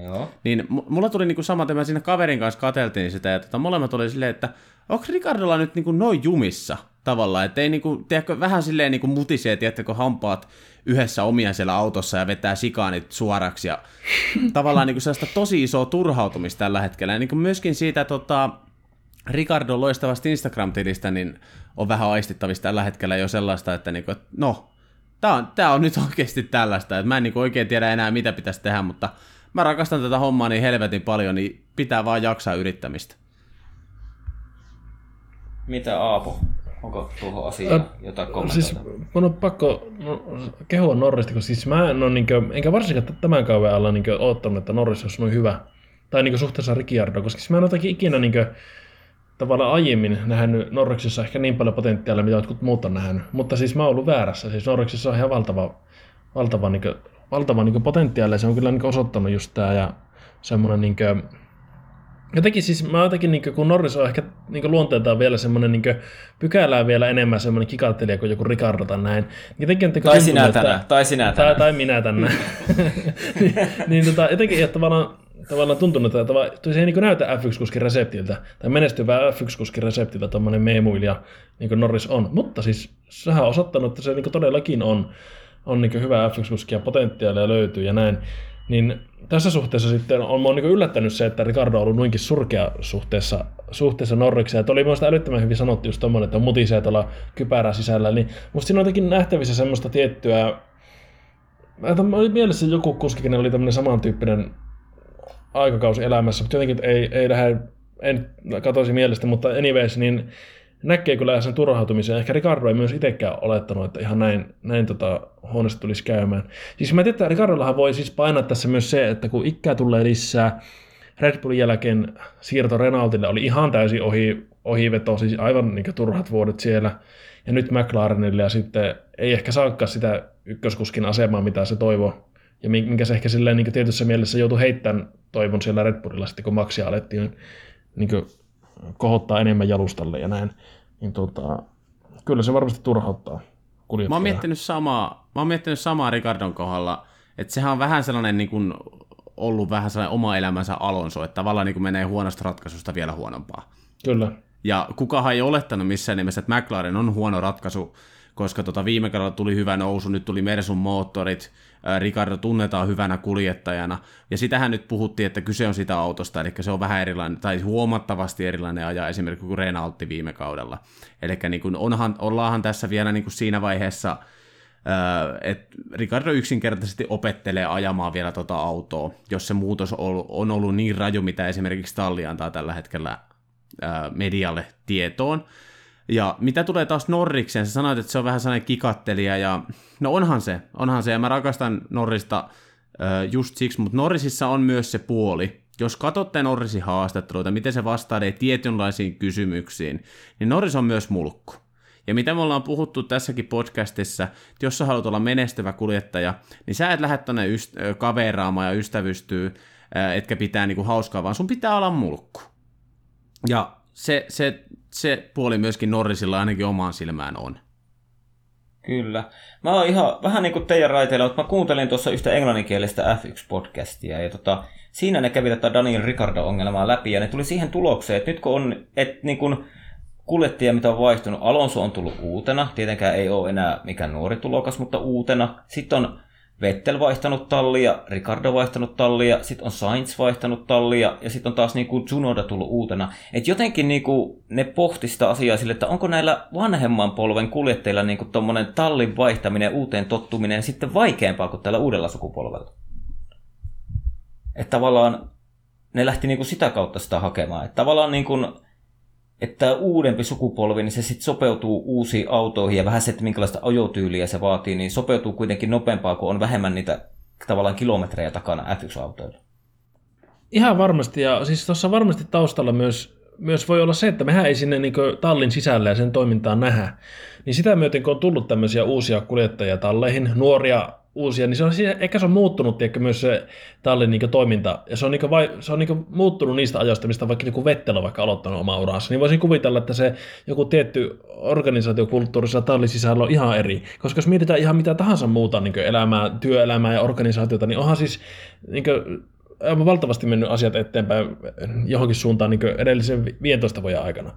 Joo. Niin mulla tuli niinku sama, että mä siinä kaverin kanssa kateltiin sitä, ja tota, molemmat oli silleen, että onko Ricardolla nyt niinku noin jumissa tavallaan, että ei niinku, tiedätkö, vähän silleen niinku mutisee, tiedätkö, hampaat yhdessä omia siellä autossa ja vetää sikaanit suoraksi, ja tavallaan niinku sellaista tosi isoa turhautumista tällä hetkellä, ja niinku myöskin siitä tota, Ricardon loistavasta Instagram-tilistä, niin on vähän aistittavissa tällä hetkellä jo sellaista, että niinku, no, tää on, tää on nyt oikeasti tällaista, että mä en niinku oikein tiedä enää mitä pitäisi tehdä, mutta mä rakastan tätä hommaa niin helvetin paljon, niin pitää vaan jaksaa yrittämistä. Mitä Aapo? Onko tuohon asiaan jotain kommentoida? Siis mun on pakko no, kehua Norrista, koska siis mä en ole, niinkö, enkä varsinkaan tämän kauden alla niinkö, oottanut, että Norris olisi noin hyvä. Tai niinkö suhteessa Ricciardo, koska siis mä en ole jotenkin ikinä niinkö, tavallaan aiemmin nähnyt Norriksessa ehkä niin paljon potentiaalia, mitä jotkut muut on nähnyt. Mutta siis mä oon ollut väärässä. Siis Norriksessa on ihan valtava, valtava, niinkö, valtava niinkö potentiaali, ja se on kyllä niinkö osoittanut just tää ja semmoinen niinkö, Jotenkin siis mä jotenkin, niin kun Norris on ehkä niin luonteeltaan vielä semmoinen niin pykälää vielä enemmän semmoinen kikattelija kuin joku Ricardo tai näin. Jotenkin, että Tai sinä tänään, tai sinä Tai, tänään. tai minä tänään. niin, niin tota, jotenkin että tavallaan, tavallaan tuntunut, että se ei niin näytä F1-kuskin reseptiltä, tai menestyvää F1-kuskin reseptiltä tuommoinen meemuilija, niin kuin Norris on. Mutta siis sehän on osoittanut, että se niin todellakin on, on niin hyvä F1-kuski ja potentiaalia löytyy ja näin. Niin tässä suhteessa sitten on mua niin yllättänyt se, että Ricardo on ollut noinkin surkea suhteessa, suhteessa Norrikseen. Että oli minusta älyttömän hyvin sanottu just tommonen, että mutisee tuolla kypärä sisällä. Niin musta siinä on jotenkin nähtävissä semmoista tiettyä... Mä oli mielessä joku kuski, kenellä oli tämmöinen samantyyppinen aikakausi elämässä, mutta jotenkin ei, ei lähde, en katoisi mielestä, mutta anyways, niin näkee kyllä sen turhautumisen. Ehkä Ricardo ei myös itsekään olettanut, että ihan näin, näin tota, huoneesta tulisi käymään. Siis mä tiedän, että Ricardollahan voi siis painaa tässä myös se, että kun ikää tulee lisää, Red Bullin jälkeen siirto Renaultille oli ihan täysin ohi, ohiveto, siis aivan niin turhat vuodet siellä. Ja nyt McLarenille ja sitten ei ehkä saakaan sitä ykköskuskin asemaa, mitä se toivoo. Ja minkä se ehkä silleen niin tietyssä mielessä joutui heittämään toivon siellä Red Bullilla sitten, kun Maxia alettiin niin kohottaa enemmän jalustalle ja näin, niin tota, kyllä se varmasti turhauttaa Mä oon miettinyt samaa, mä oon miettinyt samaa Ricardon kohdalla, että sehän on vähän sellainen niin kuin, ollut vähän sellainen oma elämänsä Alonso, että tavallaan niin kuin menee huonosta ratkaisusta vielä huonompaa. Kyllä. Ja kukahan ei olettanut missään nimessä, että McLaren on huono ratkaisu, koska tota viime kerralla tuli hyvä nousu, nyt tuli Mersun moottorit, Ricardo tunnetaan hyvänä kuljettajana, ja sitähän nyt puhuttiin, että kyse on sitä autosta, eli se on vähän erilainen, tai huomattavasti erilainen ajaa esimerkiksi kuin Renaultti viime kaudella. Eli niin kuin onhan, ollaanhan tässä vielä niin kuin siinä vaiheessa, että Ricardo yksinkertaisesti opettelee ajamaan vielä tota autoa, jos se muutos on ollut niin raju, mitä esimerkiksi Talli antaa tällä hetkellä medialle tietoon. Ja mitä tulee taas Norrikseen, sä sanoit, että se on vähän sellainen kikattelija, ja no onhan se, onhan se, ja mä rakastan Norrista just siksi, mutta Norrisissa on myös se puoli, jos katsotte Norrisin haastatteluita, miten se vastailee tietynlaisiin kysymyksiin, niin Norris on myös mulkku. Ja mitä me ollaan puhuttu tässäkin podcastissa, että jos sä haluat olla menestyvä kuljettaja, niin sä et lähde tonne yst- kaveraamaan ja ystävystyy, etkä pitää niinku hauskaa, vaan sun pitää olla mulkku. Ja se, se, se puoli myöskin Norrisilla ainakin omaan silmään on. Kyllä. Mä oon ihan vähän niin kuin teidän raiteilla, mutta mä kuuntelin tuossa yhtä englanninkielistä F1-podcastia, ja tota, siinä ne kävi tätä Daniel Ricardo-ongelmaa läpi, ja ne tuli siihen tulokseen, että nyt kun on, että niin kun kuljettaja, mitä on vaihtunut, Alonso on tullut uutena, tietenkään ei ole enää mikään nuori tulokas, mutta uutena. Sitten on Vettel vaihtanut tallia, Ricardo vaihtanut tallia, sitten on Sainz vaihtanut tallia ja sitten on taas niinku Junoda tullut uutena. Et jotenkin niinku ne pohti sitä asiaa sille, että onko näillä vanhemman polven kuljettajilla niinku tuommoinen tallin vaihtaminen, uuteen tottuminen sitten vaikeampaa kuin tällä uudella sukupolvella. Että tavallaan ne lähti niinku sitä kautta sitä hakemaan. Että tavallaan niinku että uudempi sukupolvi, niin se sitten sopeutuu uusiin autoihin ja vähän se, että minkälaista ajotyyliä se vaatii, niin sopeutuu kuitenkin nopeampaa, kun on vähemmän niitä tavallaan kilometrejä takana F1-autoilla. Ihan varmasti, ja siis tuossa varmasti taustalla myös, myös voi olla se, että mehän ei sinne niin tallin sisällä ja sen toimintaan nähdä. Niin sitä myöten, kun on tullut tämmöisiä uusia kuljettajia talleihin, nuoria uusia, niin se on, ehkä se on muuttunut tiedätkö, myös se tallin niin toiminta, ja se on, niin vai, se on niin muuttunut niistä ajoista, mistä vaikka niin Vettel on vaikka aloittanut omaa uraansa, niin voisin kuvitella, että se joku tietty organisaatiokulttuurissa tallin sisällä on ihan eri, koska jos mietitään ihan mitä tahansa muuta niin elämää, työelämää ja organisaatiota, niin onhan siis niin kuin, aivan valtavasti mennyt asiat eteenpäin johonkin suuntaan niin edellisen 15 vuoden aikana.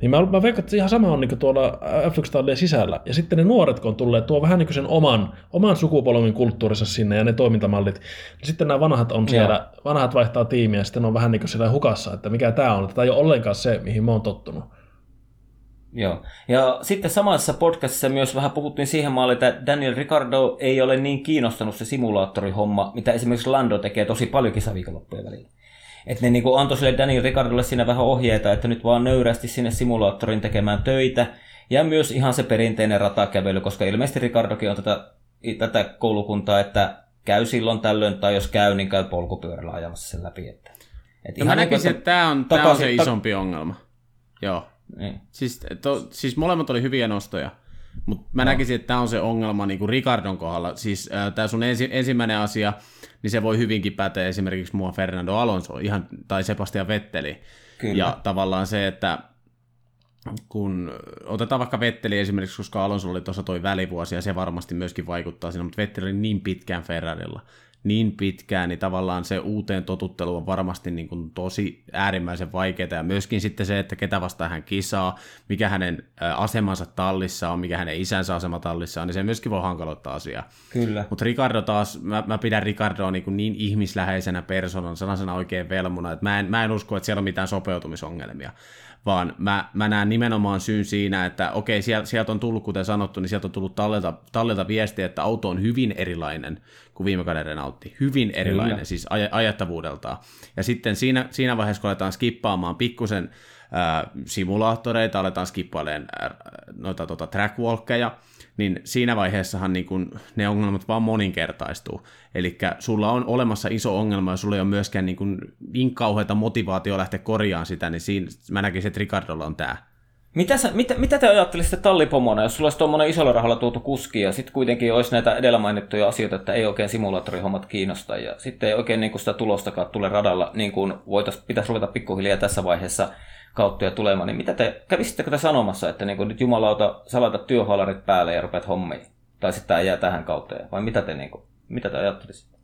Niin mä, mä veikkaan, että ihan sama on niin tuolla f sisällä. Ja sitten ne nuoret, kun on tulleet, tuo vähän niin sen oman, oman sukupolven kulttuurissa sinne ja ne toimintamallit. Niin sitten nämä vanhat on siellä, Joo. vanhat vaihtaa tiimiä ja sitten on vähän niin siellä hukassa, että mikä tämä on. Tämä ei ole ollenkaan se, mihin mä oon tottunut. Joo. Ja sitten samassa podcastissa myös vähän puhuttiin siihen maalle, että Daniel Ricardo ei ole niin kiinnostanut se simulaattorihomma, mitä esimerkiksi Lando tekee tosi paljon kisaviikonloppujen välillä. Että ne niinku antoi sille Daniel Ricardolle siinä vähän ohjeita, että nyt vaan nöyrästi sinne simulaattorin tekemään töitä. Ja myös ihan se perinteinen ratakävely, koska ilmeisesti Ricardokin on tätä, tätä koulukuntaa, että käy silloin tällöin, tai jos käy, niin käy polkupyörällä ajamassa sen läpi. Että, et no ihan mä niinku, näkisin, että tämä on, takaisin, on se isompi ta- ongelma. Joo. Niin. Siis, to, siis molemmat oli hyviä nostoja. Mutta mä no. näkisin, että tämä on se ongelma niin kuin Ricardon kohdalla. Siis äh, tämä sun ensi, ensimmäinen asia, niin se voi hyvinkin päteä esimerkiksi mua Fernando Alonso ihan, tai Sebastian Vetteli. Kyllä. Ja tavallaan se, että kun otetaan vaikka Vetteli esimerkiksi, koska Alonso oli tuossa toi välivuosi ja se varmasti myöskin vaikuttaa siinä, mutta Vetteli oli niin pitkään Ferrarilla, niin pitkään, niin tavallaan se uuteen totuttelu on varmasti niin kuin tosi äärimmäisen vaikeaa. Ja myöskin sitten se, että ketä vastaan hän kisaa, mikä hänen asemansa tallissa on, mikä hänen isänsä asema tallissa on, niin se myöskin voi hankaloittaa asiaa. Kyllä. Mutta Ricardo taas, mä, mä pidän Ricardoa niin, kuin niin ihmisläheisenä persoonan, sellaisena oikein velmuna, että mä en, mä en usko, että siellä on mitään sopeutumisongelmia vaan mä, mä näen nimenomaan syyn siinä, että okei, sieltä, sieltä on tullut, kuten sanottu, niin sieltä on tullut tallelta, tallelta viesti, että auto on hyvin erilainen kuin viime kauden Renaultti. Hyvin erilainen, Kyllä. siis aj- ajattavuudeltaan. Ja sitten siinä, siinä vaiheessa, kun aletaan skippaamaan pikkusen äh, simulaattoreita, aletaan skippailemaan äh, noita tota, trackwalkkeja, niin siinä vaiheessahan niin kun ne ongelmat vaan moninkertaistuu. Eli sulla on olemassa iso ongelma, ja sulla ei ole myöskään niin, kun, niin kauheita motivaatio lähteä korjaamaan sitä, niin siinä, mä näkisin, että Ricardolla on tämä. Mitä, sä, mitä, mitä te ajattelisitte tallipomona, jos sulla olisi tuommoinen isolla rahalla tuotu kuski ja sitten kuitenkin olisi näitä edellä mainittuja asioita, että ei oikein simulaattorihommat kiinnosta ja sitten ei oikein niin sitä tulostakaan tule radalla, niin kuin pitäisi ruveta pikkuhiljaa tässä vaiheessa kauttia tulemaan, niin mitä te, kävisittekö te sanomassa, että niin nyt jumalauta salata työhaalarit päälle ja rupeat hommiin? Tai sitten tämä jää tähän kautta, vai mitä te, niin kuin, mitä te ajattelisitte?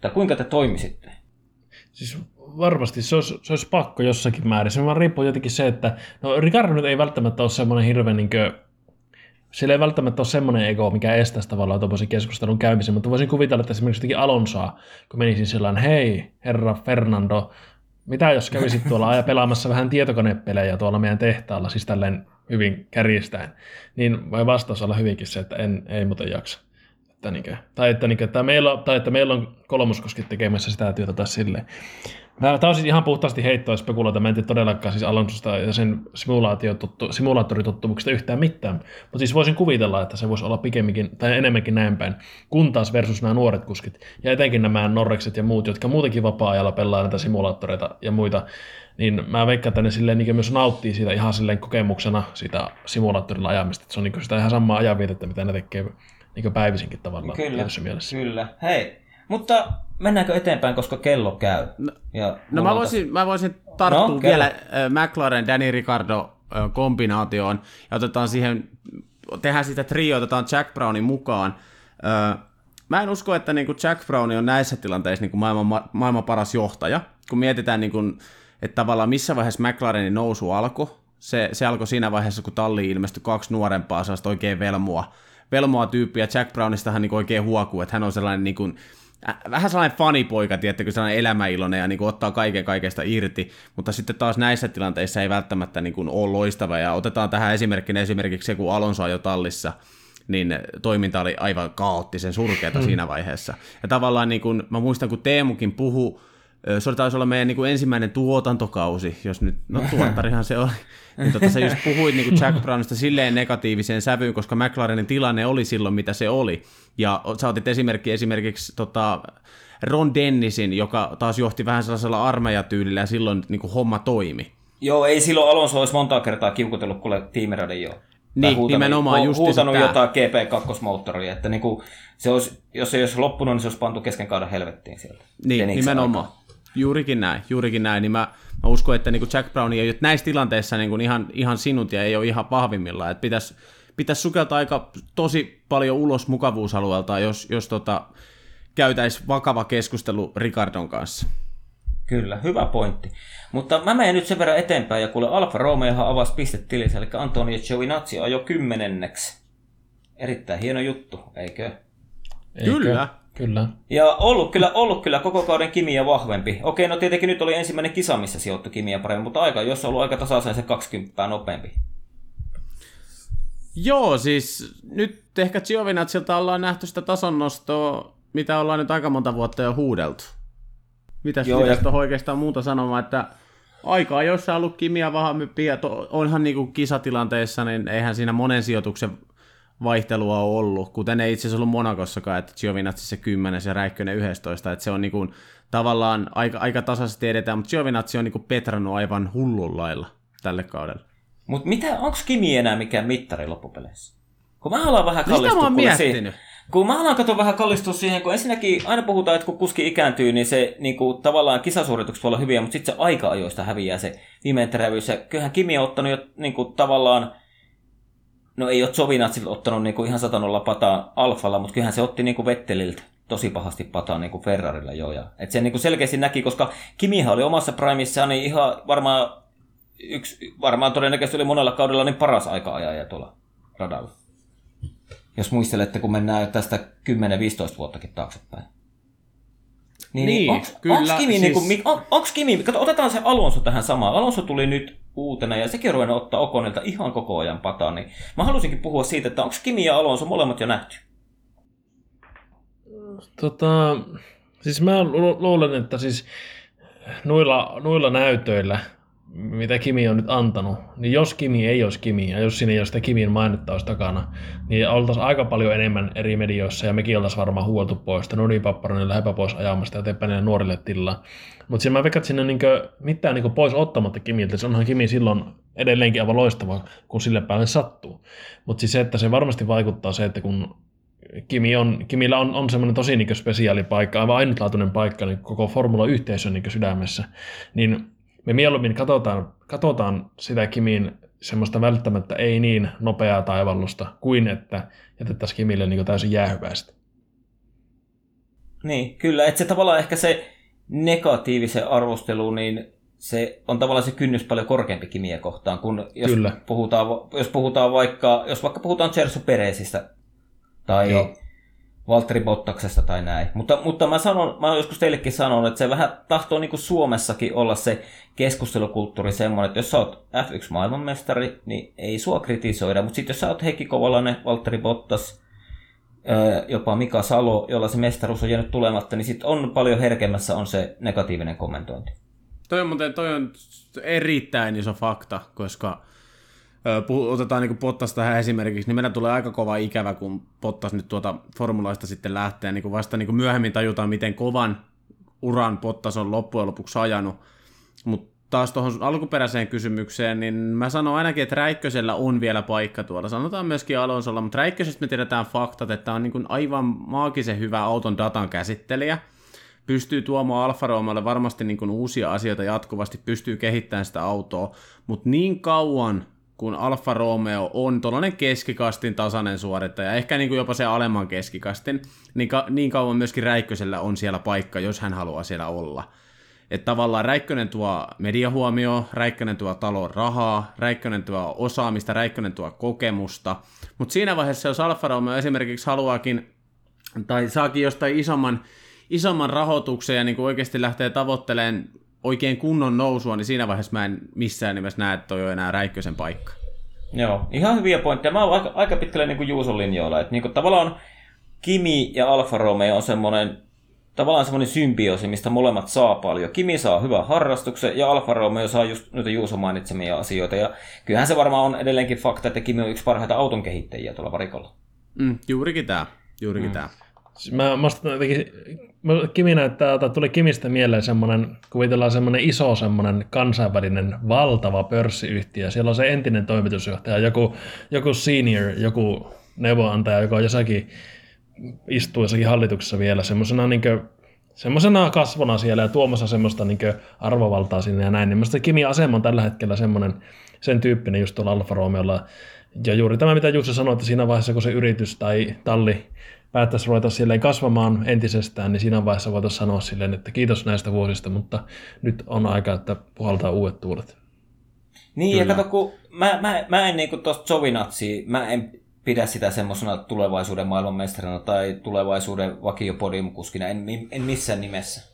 Tai kuinka te toimisitte? Siis varmasti se olisi, se olisi pakko jossakin määrin. Se vaan riippuu jotenkin se, että no Ricardo nyt ei välttämättä ole semmoinen hirveän niin kuin, sillä ei välttämättä ole semmoinen ego, mikä estäisi tavallaan tuommoisen keskustelun käymisen, mutta voisin kuvitella, että esimerkiksi jotenkin Alonsoa, kun menisin sellainen, hei, herra Fernando, mitä jos kävisit tuolla ja pelaamassa vähän tietokonepelejä tuolla meidän tehtaalla, siis tälleen hyvin kärjistäen, niin voi vastaus olla hyvinkin se, että en, ei muuten jaksa. Että niin kuin, tai, että, niin kuin, että meillä, tai että meillä on kolmoskoski tekemässä sitä työtä tai silleen. Tämä on siis ihan puhtaasti heittoa spekuloita. Mä en tiedä todellakaan siis Alonsosta ja sen simulaattoritottumuksesta yhtään mitään. Mutta siis voisin kuvitella, että se voisi olla pikemminkin tai enemmänkin näin päin, kun taas versus nämä nuoret kuskit. Ja etenkin nämä Norrekset ja muut, jotka muutenkin vapaa-ajalla pelaa näitä simulaattoreita ja muita. Niin mä veikkaan, että ne silleen niin myös nauttii siitä ihan silleen kokemuksena sitä simulaattorilla ajamista. Että se on niin sitä ihan samaa ajanvietettä, mitä ne tekee niin päivisinkin tavallaan. Kyllä, mielessä. kyllä. Hei, mutta mennäänkö eteenpäin, koska kello käy? No, ja no mä voisin, mä voisin tarttua no, vielä äh, McLaren, Danny Ricardo äh, kombinaatioon ja otetaan siihen, tehdään sitä trio, otetaan Jack Brownin mukaan. Äh, mä en usko, että niin kuin Jack Brown on näissä tilanteissa niin kuin maailman, maailman paras johtaja, kun mietitään, niin kuin, että tavallaan missä vaiheessa McLarenin nousu alkoi. Se, se alkoi siinä vaiheessa, kun talli ilmestyi kaksi nuorempaa, sellaista oikein velmoa, velmoa tyyppiä. Jack Brownistahan niin oikein huokuu, että hän on sellainen niin kuin, vähän sellainen fanipoika, tiettäkö, sellainen elämäiloinen ja niin kuin ottaa kaiken kaikesta irti, mutta sitten taas näissä tilanteissa ei välttämättä niin kuin ole loistava, ja otetaan tähän esimerkkinä esimerkiksi se, kun Alonso ajoi tallissa, niin toiminta oli aivan kaoottisen surkeata hmm. siinä vaiheessa. Ja tavallaan niin kuin, mä muistan, kun Teemukin puhui se taisi olla meidän niin kuin ensimmäinen tuotantokausi, jos nyt, no tuottarihan se oli, niin tota, sä just puhuit niin kuin Jack Brownista silleen negatiiviseen sävyyn, koska McLarenin tilanne oli silloin, mitä se oli. Ja sä otit esimerkki esimerkiksi tota, Ron Dennisin, joka taas johti vähän sellaisella armeijatyylillä ja silloin niin kuin homma toimi. Joo, ei silloin Alonso olisi monta kertaa kiukutellut kuule tiimiraden jo. Niin, huutanut, nimenomaan just huutanut jotain GP2-moottoria, että niin kuin, se olisi, jos se olisi loppunut, niin se olisi pantu kesken kauden helvettiin sieltä. Niin, Denniksen nimenomaan. Aikaa. Juurikin näin, juurikin näin. Niin mä, mä uskon, että niin Jack Brown ei ole näissä tilanteissa niin ihan, ihan sinut ja ei ole ihan vahvimmillaan. Että pitäisi, pitäisi sukeltaa aika tosi paljon ulos mukavuusalueelta, jos, jos tota, käytäisi vakava keskustelu Ricardon kanssa. Kyllä, hyvä pointti. Mutta mä menen nyt sen verran eteenpäin, ja kuule Alfa Romeohan avasi pistetilissä, eli Antonio Giovinazzi jo kymmenenneksi. Erittäin hieno juttu, eikö? Eikö? Kyllä. Kyllä. Ja ollut kyllä, ollut kyllä koko kauden Kimiä vahvempi. Okei, no tietenkin nyt oli ensimmäinen kisa, missä sijoittui Kimiä paremmin, mutta aika, jos on ollut aika tasaisen se 20 nopeampi. Joo, siis nyt ehkä Giovinazilta ollaan nähty sitä tasonnostoa, mitä ollaan nyt aika monta vuotta jo huudeltu. Mitäs Joo, ja... on oikeastaan muuta sanomaan, että aikaa jos on ollut Kimiä vahvempi ja to, onhan niinku kisatilanteessa, niin eihän siinä monen sijoituksen vaihtelua on ollut, kuten ei itse asiassa ollut Monakossakaan, että Giovinazzi se 10 ja Räikkönen 11, että se on niinku, tavallaan aika, aika tasaisesti edetään, mutta Giovinazzi on niinku petrannut aivan hullun lailla tälle kaudelle. Mutta mitä, onko Kimi enää mikään mittari loppupeleissä? Kun mä haluan vähän kallistua no siihen. Kun mä haluan katsoa vähän kallistua siihen, kun ensinnäkin aina puhutaan, että kun kuski ikääntyy, niin se niin kuin, tavallaan kisasuoritukset voi olla hyviä, mutta sitten se aika-ajoista häviää se viimeinen terävyys. Ja kyllähän Kimi on ottanut jo niin kuin, tavallaan no ei ole Jovinatsilta ottanut niin kuin ihan satanolla pataa Alfalla, mutta kyllähän se otti niin kuin Vetteliltä tosi pahasti pataa niin kuin Ferrarilla jo. Ja, et se niin kuin selkeästi näki, koska Kimihan oli omassa primissaan niin ihan varmaan, yksi, varmaan todennäköisesti oli monella kaudella niin paras aika-ajaja tuolla radalla. Jos muistelette, kun mennään tästä 10-15 vuottakin taaksepäin. Niin, niin onks, kyllä. Onks Kimi, siis... niin kuin, on, onks Kimi, kato, otetaan se Alonso tähän samaan. Alonso tuli nyt uutena ja sekin ruvennut ottaa Okonilta ihan koko ajan pataa. Niin mä halusinkin puhua siitä, että onko Kimi ja Alonso molemmat jo nähty? Tota, siis mä luulen, että siis noilla, noilla näytöillä – mitä Kimi on nyt antanut, niin jos Kimi ei olisi Kimi, ja jos siinä ei ole sitä Kimin mainetta olisi takana, niin oltaisiin aika paljon enemmän eri medioissa, ja mekin oltaisiin varmaan huoltu pois, että Nuri Papparonen lähipä pois ajamasta eteenpäin niille nuorille tilaa. Mutta siinä mä veikkaan, että sinne niinku mitään niinku pois ottamatta Kimiltä, se onhan Kimi silloin edelleenkin aivan loistava, kun sille päälle sattuu. Mutta siis se, että se varmasti vaikuttaa se, että kun Kimi on, Kimillä on, on semmoinen tosi niin spesiaali paikka, aivan ainutlaatuinen paikka niin koko formula-yhteisön niin sydämessä, niin me mieluummin katsotaan katsotaan sitä Kimin semmoista välttämättä ei niin nopeaa taivallusta kuin että jätettäisiin Kimille niin täysin jäähyväistä. Niin, kyllä. Että se tavallaan ehkä se negatiivisen arvostelu, niin se on tavallaan se kynnys paljon korkeampi Kimiä kohtaan, kun jos Kyllä. puhutaan, jos puhutaan vaikka, jos vaikka puhutaan Sergio Perezistä tai Joo. Valtteri Bottaksesta tai näin. Mutta, mutta mä, sanon, mä joskus teillekin sanonut, että se vähän tahtoo niin kuin Suomessakin olla se keskustelukulttuuri semmoinen, että jos sä oot F1-maailmanmestari, niin ei sua kritisoida, mutta sitten jos sä oot Heikki Kovalainen, Valtteri Bottas, jopa Mika Salo, jolla se mestaruus on jäänyt tulematta, niin sitten on paljon herkemmässä on se negatiivinen kommentointi. Toi on muuten toi on erittäin iso fakta, koska otetaan niin Pottas tähän esimerkiksi, niin meidän tulee aika kova ikävä, kun Pottas nyt tuota formulaista sitten lähtee, niin vasta niin myöhemmin tajutaan, miten kovan uran Pottas on loppujen lopuksi ajanut. Mutta taas tuohon alkuperäiseen kysymykseen, niin mä sanon ainakin, että Räikkösellä on vielä paikka tuolla. Sanotaan myöskin Alonsolla, mutta Räikkösestä me tiedetään faktat, että on niin aivan maagisen hyvä auton datan käsittelijä – pystyy tuomaan Alfa Romeolle varmasti niin uusia asioita jatkuvasti, pystyy kehittämään sitä autoa, mutta niin kauan kun Alfa Romeo on tuollainen keskikastin tasainen suorittaja, ehkä niin kuin jopa se alemman keskikastin, niin, ka- niin kauan myöskin Räikkösellä on siellä paikka, jos hän haluaa siellä olla. Että tavallaan Räikkönen tuo mediahuomio, Räikkönen tuo talon rahaa, Räikkönen tuo osaamista, Räikkönen tuo kokemusta, mutta siinä vaiheessa, jos Alfa Romeo esimerkiksi haluaakin, tai saakin jostain isomman isomman rahoituksen ja niin kuin oikeasti lähtee tavoittelemaan oikein kunnon nousua, niin siinä vaiheessa mä en missään nimessä näe, että toi on enää Räikkösen paikka. Joo, ihan hyviä pointteja. Mä oon aika, aika pitkälle niin kuin Juuson linjoilla. Että niin kuin tavallaan Kimi ja Alfa Romeo on semmoinen tavallaan semmoinen symbioosi, mistä molemmat saa paljon. Kimi saa hyvän harrastuksen ja Alfa Romeo saa just noita Juuso mainitsemia asioita. Ja kyllähän se varmaan on edelleenkin fakta, että Kimi on yksi parhaita auton kehittäjiä tuolla varikolla. Mm, juurikin tämä. Juurikin mm. tämä. Siis mä, mä, jotenkin, Kimi näyttää, tai tuli Kimistä mieleen semmoinen, kuvitellaan semmoinen iso semmoinen kansainvälinen valtava pörssiyhtiö. Siellä on se entinen toimitusjohtaja, joku, joku senior, joku neuvonantaja, joka on jossakin istuu jossakin hallituksessa vielä semmoisena niin semmoisena kasvona siellä ja tuomassa semmoista niin arvovaltaa sinne ja näin. Niin Kimi asema on tällä hetkellä semmoinen, sen tyyppinen just tuolla Alfa Romeolla. Ja juuri tämä, mitä Jussi sanoi, että siinä vaiheessa, kun se yritys tai talli päättäisiin ruveta silleen kasvamaan entisestään, niin siinä vaiheessa voitaisiin sanoa silleen, että kiitos näistä vuosista, mutta nyt on aika, että puhaltaa uudet tuulet. Niin, Kyllä. ja kato, kun mä, mä, mä en niin tuosta Jovinatsia, mä en pidä sitä semmoisena tulevaisuuden maailmanmestarina tai tulevaisuuden vakiopodiumkuskina, en, en missään nimessä.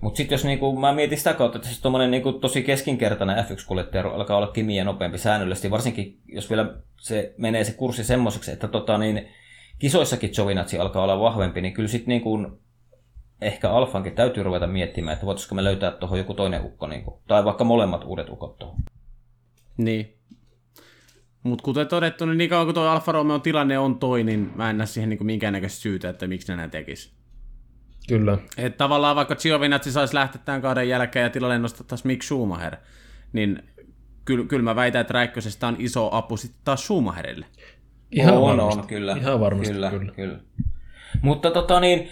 Mutta sitten jos niinku, mä mietin sitä kautta, että siis niinku, tosi keskinkertainen F1-kuljettaja alkaa olla kimiä nopeampi säännöllisesti, varsinkin jos vielä se menee se kurssi semmoiseksi, että tota, niin, kisoissakin Giovinazzi alkaa olla vahvempi, niin kyllä sitten niin kuin ehkä Alfankin täytyy ruveta miettimään, että voitaisiko me löytää tuohon joku toinen ukko, niin kuin, tai vaikka molemmat uudet ukot tuohon. Niin. Mutta kuten todettu, niin niin kauan kuin tuo Alfa Romeo tilanne on toi, niin mä en näe siihen niin minkäännäköistä syytä, että miksi ne näin tekisi. Kyllä. Et tavallaan vaikka Giovinazzi saisi lähteä tämän kauden jälkeen ja tilalle nostettaisiin Mick Schumacher, niin kyllä, kyllä mä väitän, että Räikkösestä on iso apu sitten taas Schumacherille. Ihan on, varmasti. on, kyllä. Ihan varmasti, kyllä. kyllä. kyllä. Mutta tota niin,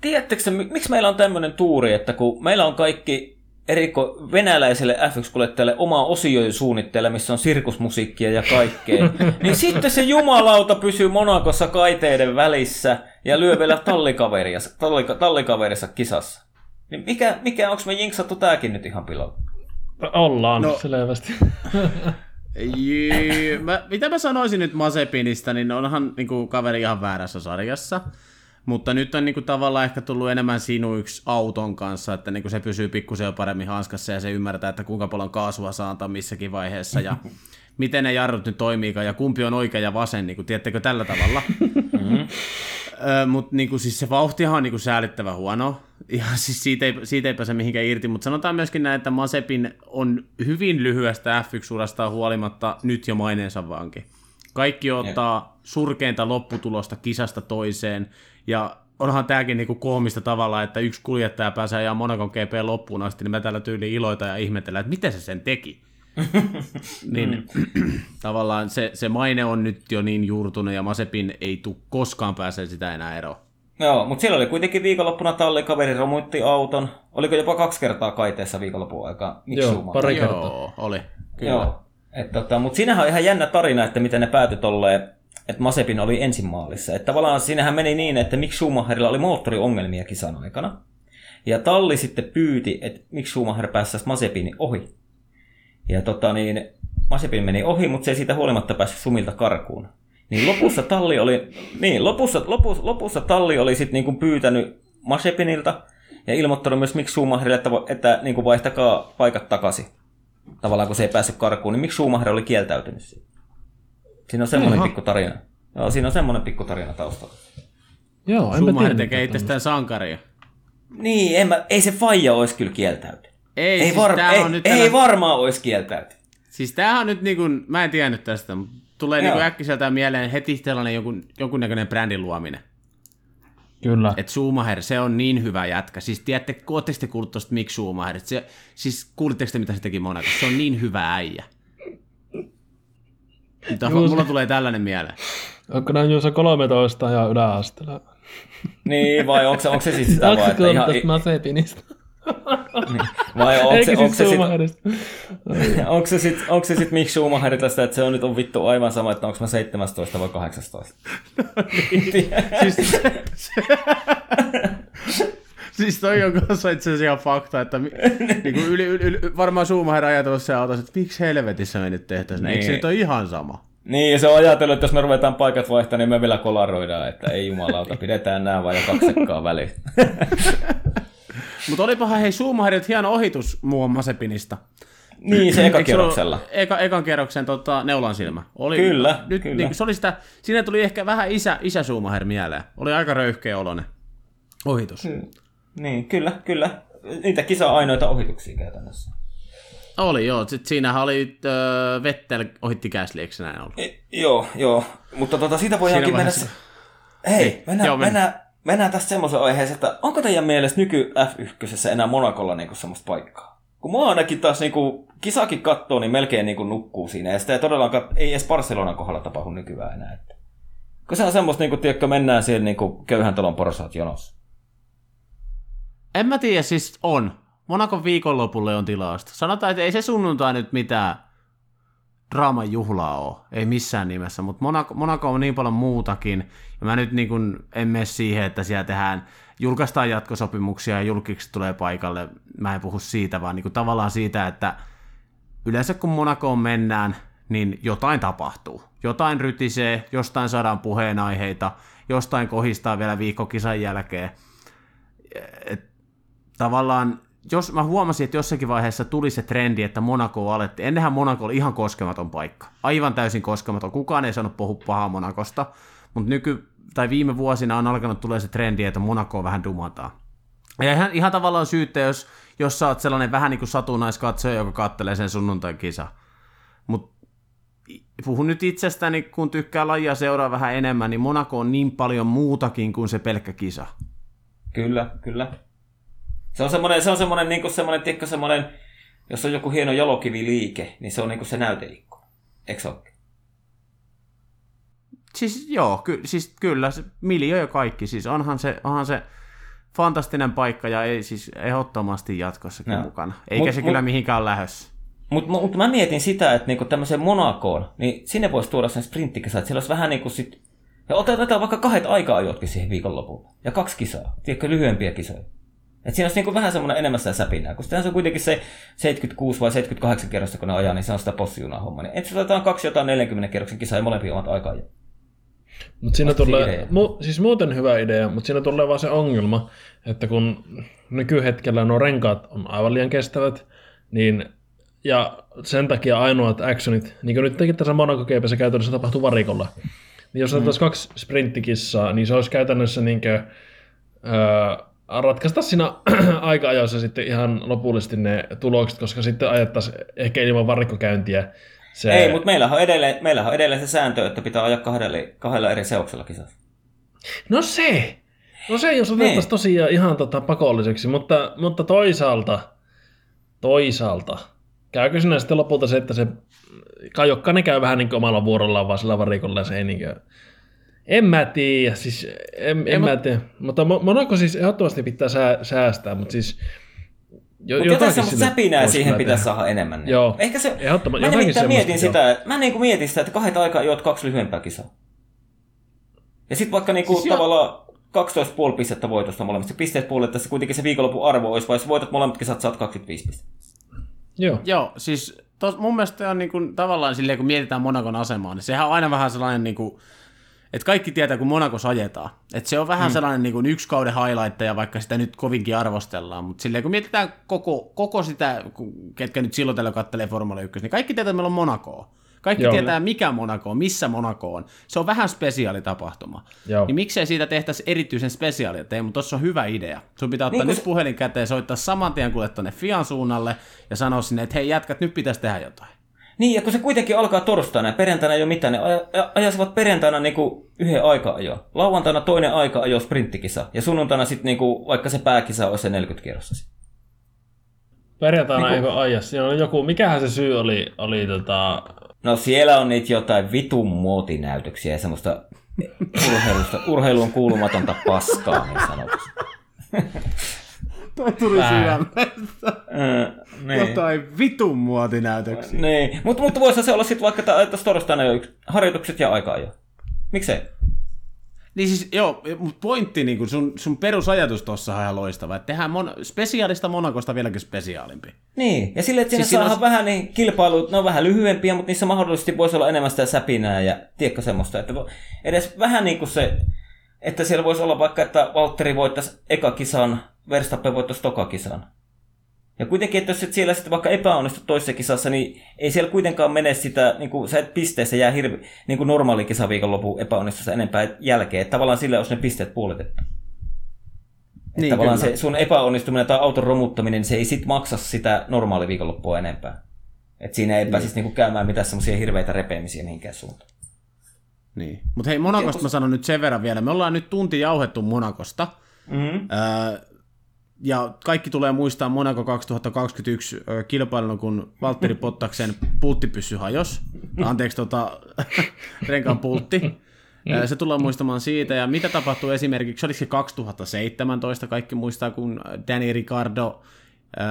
tiedättekö miksi meillä on tämmöinen tuuri, että kun meillä on kaikki eriko venäläiselle F1-kuljettajalle oma osio suunnitteilla, missä on sirkusmusiikkia ja kaikkea, niin sitten se jumalauta pysyy Monakossa kaiteiden välissä ja lyö vielä tallikaverissa, tallikaverissa kisassa. Niin mikä, mikä onko me jinksattu tääkin nyt ihan pilalla? Ollaan, no, selvästi. Jee, mä, mitä mä sanoisin nyt Mazepinista, niin onhan niin kuin, kaveri ihan väärässä sarjassa. Mutta nyt on niin kuin, tavallaan ehkä tullut enemmän sinuiksi auton kanssa, että niin kuin, se pysyy pikkusen jo paremmin hanskassa ja se ymmärtää, että kuinka paljon kaasua saa antaa missäkin vaiheessa ja miten ne jarrut nyt toimii ja kumpi on oikea ja vasen, niin kuin, tiedättekö tällä tavalla. Mm-hmm. Mutta niin siis se vauhtihan on niin kuin, säälittävä huono. Ja siis siitä ei, siitä ei pääse mihinkään irti, mutta sanotaan myöskin näin, että Masepin on hyvin lyhyestä F1-urastaan huolimatta nyt jo maineensa vanki. Kaikki ottaa surkeinta lopputulosta kisasta toiseen, ja onhan tämäkin niinku koomista tavalla, että yksi kuljettaja pääsee ajaa Monakon GP loppuun asti, niin me täällä tyyli iloita ja ihmetellään, että miten se sen teki. Niin tavallaan se, se maine on nyt jo niin juurtunut ja Masepin ei tule koskaan pääse sitä enää eroon. Joo, mutta siellä oli kuitenkin viikonloppuna tallikaveri romuitti auton. Oliko jopa kaksi kertaa kaiteessa viikonlopun aikaa? Joo, pari kertaa. Joo, oli. Kyllä. Joo. Et tota, mutta siinähän on ihan jännä tarina, että miten ne päätyi tolleen, että Masepin oli ensin maalissa. Että tavallaan siinähän meni niin, että miksi Schumacherilla oli moottoriongelmia kisan aikana. Ja talli sitten pyyti, että miksi Schumacher päässäisi Masepinin ohi. Ja tota niin, Masepin meni ohi, mutta se ei siitä huolimatta päässyt Sumilta karkuun. Niin lopussa talli oli, niin, lopussa, lopussa, lopussa talli oli sitten niinku pyytänyt Masepinilta ja ilmoittanut myös miksi Schumacherille, että, että niinku vaihtakaa paikat takaisin. Tavallaan kun se ei päässyt karkuun, niin miksi Schumacher oli kieltäytynyt siitä? Siinä on semmoinen pikku tarina. Joo, siinä on semmoinen pikku tarina taustalla. Joo, enpä Schumacher tekee itsestään sankaria. Niin, en mä, ei se faija olisi kyllä kieltäytynyt. Ei, Ei, siis var, ei, on nyt ei tällä- varmaan olisi kieltäytynyt. Siis tämähän on nyt niin kuin, mä en tiennyt tästä, mutta tulee Joo. niin äkkiseltään mieleen heti sellainen jonkun, jonkunnäköinen brändin luominen. Kyllä. Että Schumacher, se on niin hyvä jätkä. Siis tiedätte, ootteko te kuullut tosta Mick Schumacher? Et Se, siis kuulitteko te, mitä se teki Monacossa? Se on niin hyvä äijä. Mutta Juu, se- mulla tulee tällainen mieleen. Onko näin Juuso 13 ja yläasteella? Niin, vai onko se, onko se sitten sitä vai, että ihan, tästä Mazepinista? vai onko se, onko siis se, sit, onko se sit, onko se sit Mick Schumacherilla sitä, että se on nyt on vittu aivan sama, että onko mä 17 vai 18? Siis, se, se, siis toi on kanssa itse asiassa ihan fakta, että mi, niin kuin yli, yli, yli, varmaan Schumacher ajatellut se autossa, että miksi helvetissä me nyt tehtäisiin. Eikö se Niin. nyt ole ihan sama? Niin, ja se on ajatellut, että jos me ruvetaan paikat vaihtamaan, niin me vielä kolaroidaan, että ei jumalauta, pidetään nämä vaan ja kaksi sekkaa väliin. Mutta olipahan hei Schumacherilta hieno ohitus muun Masepinista. niin, se eka Eikö se kierroksella. Eka, ekan kierroksen tota, neulan silmä. Oli, Kyllä, nyt, kyllä. Niin, se oli sitä, siinä tuli ehkä vähän isä, isä Schumacher mieleen. Oli aika röyhkeä oloinen ohitus. Mm. Niin, kyllä, kyllä. Niitä kisa ainoita ohituksia käytännössä. Oli joo, sitten siinähän oli äh, Vettel ohitti Gasly, eikö se näin ollut? E, joo, joo. Mutta tota, siitä voidaankin mennä... Se... Hei, Ei, mennään, joo, mennään. mennään, mennään tästä semmoisen aiheeseen, että onko teidän mielestä nyky F1 enää Monakolla niinku semmoista paikkaa? Kun mua ainakin taas niinku, kisakin kattoo, niin melkein niinku nukkuu siinä. Ja sitä ei todellakaan, ei edes Barcelonan kohdalla tapahdu nykyään enää. Että. Kun se on semmoista, niinku, tiedätkö, mennään siellä niinku, köyhän talon porsaat jonossa. En mä tiedä, siis on. Monakon viikonlopulle on tilausta. Sanotaan, että ei se sunnuntai nyt mitään draaman juhlaa ole. Ei missään nimessä, mutta Monaco, Monaco on niin paljon muutakin. Ja mä nyt niin kun en mene siihen, että siellä tehdään, julkaistaan jatkosopimuksia ja julkiksi tulee paikalle. Mä en puhu siitä, vaan niin kuin tavallaan siitä, että yleensä kun Monacoon mennään, niin jotain tapahtuu. Jotain rytisee, jostain saadaan puheenaiheita, jostain kohistaa vielä viikkokisan jälkeen. Et tavallaan, jos mä huomasin, että jossakin vaiheessa tuli se trendi, että Monaco alettiin. Ennenhän Monaco oli ihan koskematon paikka. Aivan täysin koskematon. Kukaan ei saanut puhua pahaa Monakosta. Mutta nyky, tai viime vuosina on alkanut tulee se trendi, että Monaco vähän dumataan. Ja ihan, ihan tavallaan syyttä, jos, jos sä oot sellainen vähän niin kuin satunnaiskatsoja, joka kattelee sen sunnuntain kisa. Mutta puhun nyt itsestäni, kun tykkää lajia seuraa vähän enemmän, niin Monaco on niin paljon muutakin kuin se pelkkä kisa. Kyllä, kyllä. Se on semmoinen, se on semmoinen, niin semmoinen, tiedätkö, semmoinen, jos on joku hieno jalokiviliike, niin se on niin kuin se näyteikkuna. Eikö se ole? Siis joo, ky, siis kyllä, se miljö ja kaikki, siis onhan se, onhan se fantastinen paikka ja ei siis ehdottomasti jatkossakin Joo. mukana. Eikä Mut- se mut- kyllä mihinkään ole lähdössä. Mutta mut mä mietin sitä, että niinku tämmöiseen Monakoon, niin sinne voisi tuoda sen sprinttikisa, että siellä olisi vähän niin kuin sit... Ja otetaan vaikka kahdet aika-ajotkin siihen viikonlopulle. Ja kaksi kisaa. Tiedätkö, lyhyempiä kisoja. Että siinä olisi niinku vähän semmoinen enemmän sitä säpinää. Kun se on kuitenkin se 76 vai 78 kerrosta, kun ne ajaa, niin se on sitä possijunaa homma. Niin et otetaan kaksi jotain 40 kerroksen kisaa ja molempia omat aikaa. Mutta siinä Vasta tulee, mu, siis muuten hyvä idea, mutta siinä tulee vaan se ongelma, että kun nykyhetkellä nuo renkaat on aivan liian kestävät, niin ja sen takia ainoat actionit, niin kuin nyt tekin tässä Monaco käytännössä tapahtuu varikolla. Niin jos otettaisiin kaksi sprinttikissaa, niin se olisi käytännössä niin kuin, öö, ratkaista siinä aika-ajoissa sitten ihan lopullisesti ne tulokset, koska sitten ajettaisiin ehkä ilman varikkokäyntiä. Se, Ei, mutta meillähän on, edelleen, meillähän on edelleen se sääntö, että pitää ajaa kahdella, kahdella eri seoksella kisassa. No se! No se, jos otettaisiin Niin. tosiaan ihan tota pakolliseksi, mutta, mutta toisaalta, toisaalta, käykö sinä sitten lopulta se, että se kajokkainen käy vähän niin kuin omalla vuorollaan vaan sillä varikolla ja se ei niin kuin, En mä tiedä, siis en, en mä tiedä. Mutta Mo- Monaco siis ehdottomasti pitää sää, säästää, mutta siis jo, Mutta jotain semmoista säpinää siihen pitäisi saada enemmän. Niin. Joo, Ehkä se, ehdottoman- mä nimittäin mietin sitä, että, mä niinku mietin sitä, että kahdet aikaa juot kaksi lyhyempää kisaa. Ja sitten vaikka niinku Siis jo- tavallaan 12,5 pistettä voitosta molemmista. Pisteet puolelle tässä kuitenkin se viikonlopun arvo olisi, vai jos voitat molemmat kisat, saat 25 pistettä. Joo. Joo, siis tos, mun mielestä on niin kuin, tavallaan silleen, kun mietitään Monakon asemaa, niin sehän on aina vähän sellainen, niin kuin, että kaikki tietää, kun Monako ajetaan. Että se on vähän mm. sellainen niin kuin yksi kauden highlightteja, vaikka sitä nyt kovinkin arvostellaan. Mutta silleen, kun mietitään koko, koko sitä, ketkä nyt silloin tällä kattelee Formula 1, niin kaikki tietää, että meillä on Monakoa. Kaikki Joo. Tietää, mikä Monaco on, missä Monaco on. Se on vähän spesiaalitapahtuma. Joo. Niin miksei siitä tehtäisi erityisen spesiaalia, Teemu? Tuossa on hyvä idea. Sun pitää ottaa Niin, nyt se- puhelin käteen, soittaa saman tien kuule tonne Fian suunnalle ja sanoa sinne, että hei jätkät, nyt pitäisi tehdä jotain. Niin, ja kun se kuitenkin alkaa torstaina ja perjantaina ei ole mitään, ne aja- ajaisivat perjantaina niinku yhden aika-ajo. Lauantaina toinen aika-ajo sprinttikisa. Ja sunnuntaina sitten niinku, vaikka se pääkisa olisi se 40 kierrosta. sit. Perjantaina Niinku- ei voi ajaa. Siinä oli joku, mikähän se syy oli, oli tota... No siellä on niitä jotain vitun muotinäytöksiä ja semmoista urheilusta, urheiluun kuulumatonta paskaa, niin sanotusti. Toi tuli Vähän. Öö, niin. Jotain vitun muotinäytöksiä. Niin, mutta mut voisi se olla sitten vaikka että torstaina yksi harjoitukset ja aikaa jo. Miksei? Niin siis, joo, mutta pointti, niin kun sun, sun perusajatus tuossa on ihan loistava, että tehdään mon, spesiaalista Monakosta vieläkin spesiaalimpi. Niin, ja sille, että siinä Siis saadaan on- vähän niin kilpailut, ne on vähän lyhyempiä, mutta niissä mahdollisesti voisi olla enemmän sitä säpinää ja tiedätkö semmoista, että edes vähän niin kuin se, että siellä voisi olla vaikka, että Valtteri voittaisi eka kisan, Verstappen voittaisi toka kisan. Ja kuitenkin, että jos et siellä sitten vaikka epäonnistut toisessa kisassa, niin ei siellä kuitenkaan mene sitä, niin kuin, sä et pisteessä jää hirvi, niin kuin normaali kisaviikonlopun epäonnistusta enempää jälkeen. Että tavallaan sille olisi ne pisteet puolitettu. Niin, Niin, tavallaan kyllä. se sun epäonnistuminen tai auton romuttaminen, niin se ei sit maksa sitä normaali viikonloppua enempää. Et siinä ei pääsisi niinku käymään mitään semmoisia hirveitä repeämisiä mihinkään suuntaan. Niin. Mutta hei, Monakosta mä sanon nyt sen verran vielä. Me ollaan nyt tunti jauhettu Monakosta. Mm-hmm. Öö, ja kaikki tulee muistaa Monaco 2021 öö, kilpailun, kun Valtteri Pottaksen pulttipyssy hajos. Anteeksi, tota, renkaan pultti. Se tullaan muistamaan siitä. Ja mitä tapahtui esimerkiksi, oliko se 2017, kaikki muistaa, kun Danny Ricardo öö,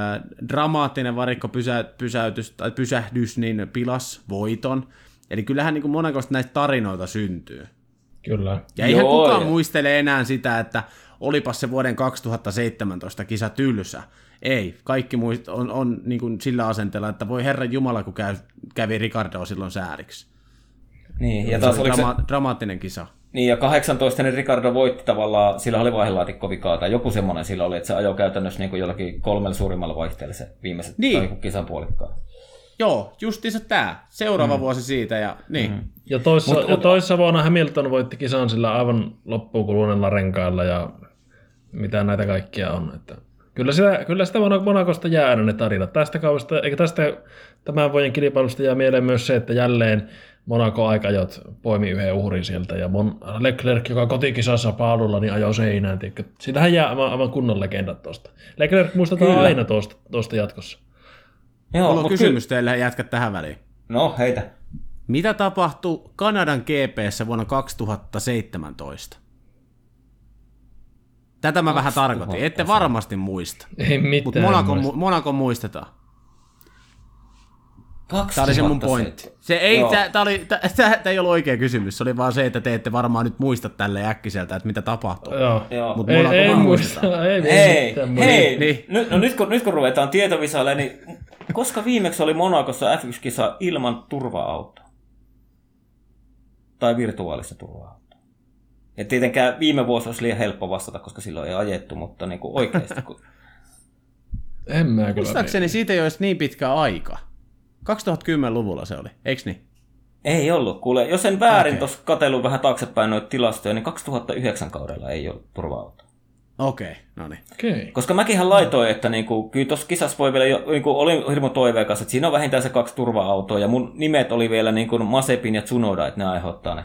dramaattinen varikko pysä, pysäytys, tai pysähdys, niin pilas voiton. Eli kyllähän niin kuin Monacosta näitä tarinoita syntyy. Kyllä. Ja eihän Joo, kukaan ja- muistele enää sitä, että olipas se vuoden 2017 kisa tylsä. Ei, kaikki muist- on, on niin kuin sillä asenteella, että voi herran Jumala, kun käy, kävi Ricardo silloin sääriksi. Niin, ja Se taas oli oliko se, drama- dramaattinen kisa. niin, ja 18 niin Ricardo voitti tavallaan, sillä oli vaihdelaatikko vikaa, tai joku semmoinen sillä oli, että se ajoi käytännössä niin kuin jollakin kolmella suurimmalla vaihteella se viimeiset, Niin. tai kisan puolikkaan. Joo, justiinsa tämä. Seuraava mm. vuosi siitä, ja niin. Mm. Ja toissa, Mut- ja toissa vuonna Hamilton voitti kisan sillä aivan loppuun kuluneella renkailla ja mitä näitä kaikkia on. Että kyllä, sitä, kyllä sitä Monacosta jää aina ne tarinat. Tästä kaudesta, eikä tästä tämän vuoden kilpailusta jää mieleen myös se, että jälleen Monaco aikajot poimi yhden uhrin sieltä ja Mon Leclerc, joka kotikisassa paalulla, niin ajoi seinään. Siitähän jää aivan, aivan kunnon legendat tuosta. Leclerc muistetaan Kyllä. aina tuosta, tuosta jatkossa. Joo, Mulla on kysymys teille, jätkät tähän väliin. No, heitä. Mitä tapahtui Kanadan GPssä vuonna 2017? Tätä mä vähän tarkoitin. Ette varmasti muista. Ei mitään. Mutta Monaco, Monaco muistetaan. 2007. Tämä oli se mun pointti. Se ei, Joo. tää, tää oli, tää, tää, tää ei ollut oikea kysymys, se oli vaan se, että te ette varmaan nyt muista tälle äkkiseltä, että mitä tapahtuu. Joo. Joo. Mut Ei, ei muista. muistetaan. Ei, Hei, Niin. nyt, no nyt kun, nyt kun ruvetaan tietovisaille, niin koska viimeksi oli Monakossa F1-kisa ilman turva-autoa? Tai virtuaalista turva-autoa? Ja tietenkään viime vuosi olisi liian helppo vastata, koska silloin ei ajettu, mutta niin kuin oikeasti. Kun... En mä kyllä Muistaakseni siitä ei olisi niin pitkä aika. 2010-luvulla se oli, eiks niin? ei ollut, kuule. Jos en väärin okay. tuossa katsellut vähän taaksepäin noita tilastoja, niin 2009 kaudella ei ollut turva-autoa. Okei, okay, no niin. Okei. Koska mäkinhän laitoin, että niinku, kyllä tuossa kisassa voi vielä, niinku, olin hirmu toiveikas, että siinä on vähintään se kaksi turva-autoa, ja mun nimet oli vielä niinku Masepin ja Tsunoda, että ne aiheuttaa ne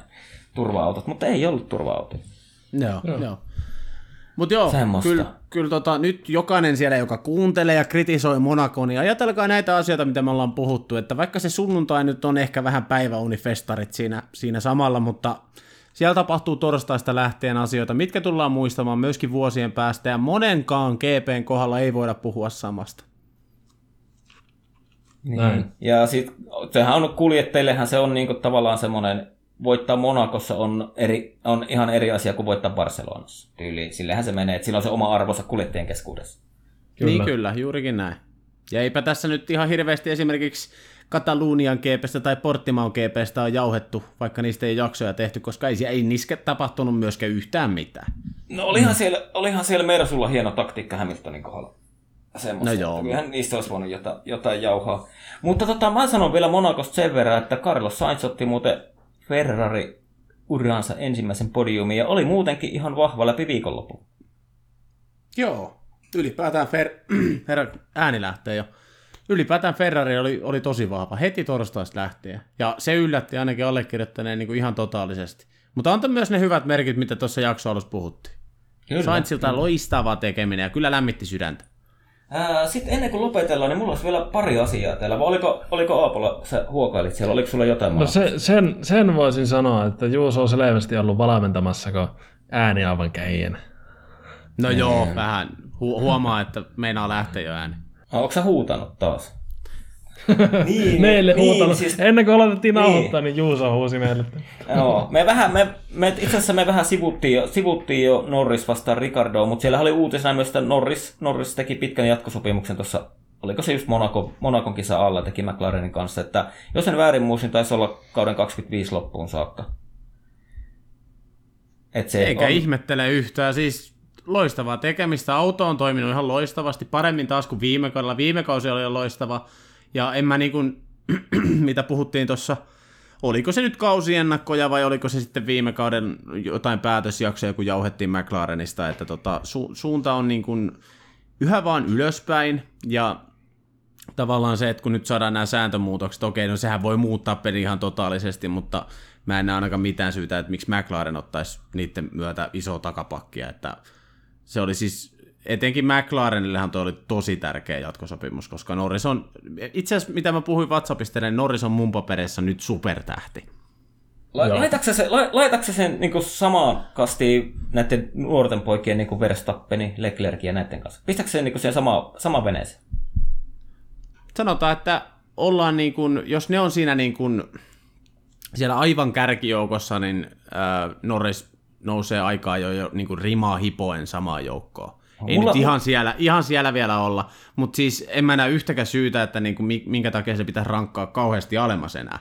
turva-autot, mutta ei ollut turva-autoja. Joo, joo. joo. Mutta joo, Semmosta. kyllä, kyllä tota, nyt jokainen siellä, joka kuuntelee ja kritisoi Monaco, niin ajatelkaa näitä asioita, mitä me ollaan puhuttu, että vaikka se sunnuntai nyt on ehkä vähän päiväunifestarit siinä, siinä samalla, mutta Siellä tapahtuu torstaista lähtien asioita, mitkä tullaan muistamaan myöskin vuosien päästä, ja monenkaan GPn kohdalla ei voida puhua samasta. Niin. Näin. Ja sitten sehän on kuljettajillehän se on niinku tavallaan semmoinen, voittaa Monakossa on, eri, on ihan eri asia kuin voittaa Barcelonassa. Tyyli. Sillehän se menee, että sillä on se oma arvonsa kuljettajien keskuudessa. Kyllä. Niin kyllä, juurikin näin. Ja eipä tässä nyt ihan hirveästi esimerkiksi Katalunian GPstä tai Portimaun GPstä on jauhettu, vaikka niistä ei jaksoja tehty, koska ei, ei niissä tapahtunut myöskään yhtään mitään. No olihan, mm. siellä, olihan siellä Mersulla hieno taktiikka Hamiltonin kohdalla. Semmosta, no joo. Kyllähän niistä olisi voinut jotain, jotain jauhaa. Mutta tota, mä sanon vielä Monakosta sen verran, että Carlos Sainz otti muuten Ferrari uransa ensimmäisen podiumin ja oli muutenkin ihan vahva läpi viikonloppu. Joo, ylipäätään Fer- Herra, ääni lähtee jo. Ylipäätään Ferrari oli, oli tosi vahva heti torstaista lähtien. Ja se yllätti ainakin allekirjoittaneen niin kuin ihan totaalisesti. Mutta antoi myös ne hyvät merkit, mitä tuossa jakso alussa puhuttiin. Sainzilta loistava tekeminen ja kyllä lämmitti sydäntä. Sitten ennen kuin lopetellaan, niin mulla olisi vielä pari asiaa täällä. Vai oliko, oliko Aapolla, sä huokailit siellä, oliko sulla jotain No se, sen, sen voisin sanoa, että Juuso on selvästi ollut valmentamassa, kun ääni aivan käien. No joo, vähän. Hu- huomaa, että meinaa lähteä jo ääni. Onko sä huutanut taas? niin, meille niin, huutanut. Siis, Ennen kuin aloitettiin niin. nauhoittaa, niin Juuso huusi meille. Joo, me vähän, me, me, itse asiassa me vähän sivuttiin jo, sivuttiin jo Norris vastaan Ricardoa, mutta siellä oli uutisena myös, että Norris, Norris teki pitkän jatkosopimuksen tuossa, oliko se just Monaco, Monacon kisa alla, teki McLarenin kanssa, että jos en väärin muistin, niin taisi olla kauden 25 loppuun saakka. Et se Eikä on... ihmettele yhtään, siis loistavaa tekemistä. Auto on toiminut ihan loistavasti, paremmin taas kuin viime kaudella. Viime kausi oli jo loistava. Ja en mä niin kuin, mitä puhuttiin tuossa, oliko se nyt kausiennakkoja vai oliko se sitten viime kauden jotain päätösjaksoja, kun jauhettiin McLarenista, että tota, su- suunta on niin kuin yhä vaan ylöspäin. Ja tavallaan se, että kun nyt saadaan nämä sääntömuutokset, okei, no sehän voi muuttaa peli ihan totaalisesti, mutta mä en näe ainakaan mitään syytä, että miksi McLaren ottaisi niiden myötä iso takapakkia, että se oli siis etenkin McLarenillehan tuo oli tosi tärkeä jatkosopimus, koska Norris on, itse asiassa mitä mä puhuin WhatsAppista, niin Norris on mun paperissa nyt supertähti. Laitatko se, laitatko sen niin samaan kastiin näiden nuorten poikien niin Verstappeni, Leclerc ja näiden kanssa? Pistäkö se niin siihen sama, sama veneeseen? Sanotaan, että ollaan niin kuin, jos ne on siinä niin kuin, siellä aivan kärkijoukossa, niin äh, Norris nousee aikaa jo, jo niin kuin rimaa hipoen samaan joukkoon. Ei Mulla... nyt ihan siellä, ihan siellä vielä olla, mutta siis en mä näe yhtäkään syytä, että niin kuin, minkä takia se pitäisi rankkaa kauheasti alemmas enää.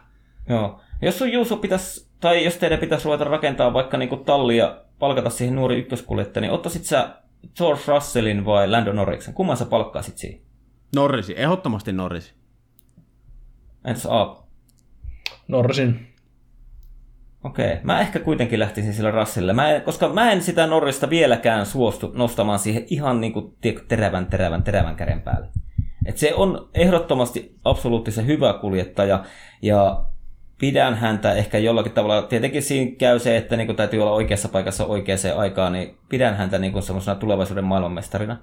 Joo. Jos sun Juuso pitäisi, tai jos teidän pitäisi ruveta rakentaa vaikka niin talli ja palkata siihen nuori ykköskuljettaja, niin ottaisit sä George Russellin vai Lando Norriksen? Kumman sä palkkaisit siihen? Norrisi, ehdottomasti Norrisi. Entäs Aap? Norrisin. Okei, mä ehkä kuitenkin lähtisin sillä rassille, mä en, koska mä en sitä Norrista vieläkään suostu nostamaan siihen ihan niin kuin, terävän, terävän, terävän käden päälle. Et se on ehdottomasti absoluuttisen hyvä kuljettaja ja pidän häntä ehkä jollakin tavalla, tietenkin siinä käy se, että niin kuin, täytyy olla oikeassa paikassa oikeaan aikaan, niin pidän häntä niin semmoisena tulevaisuuden maailmanmestarina.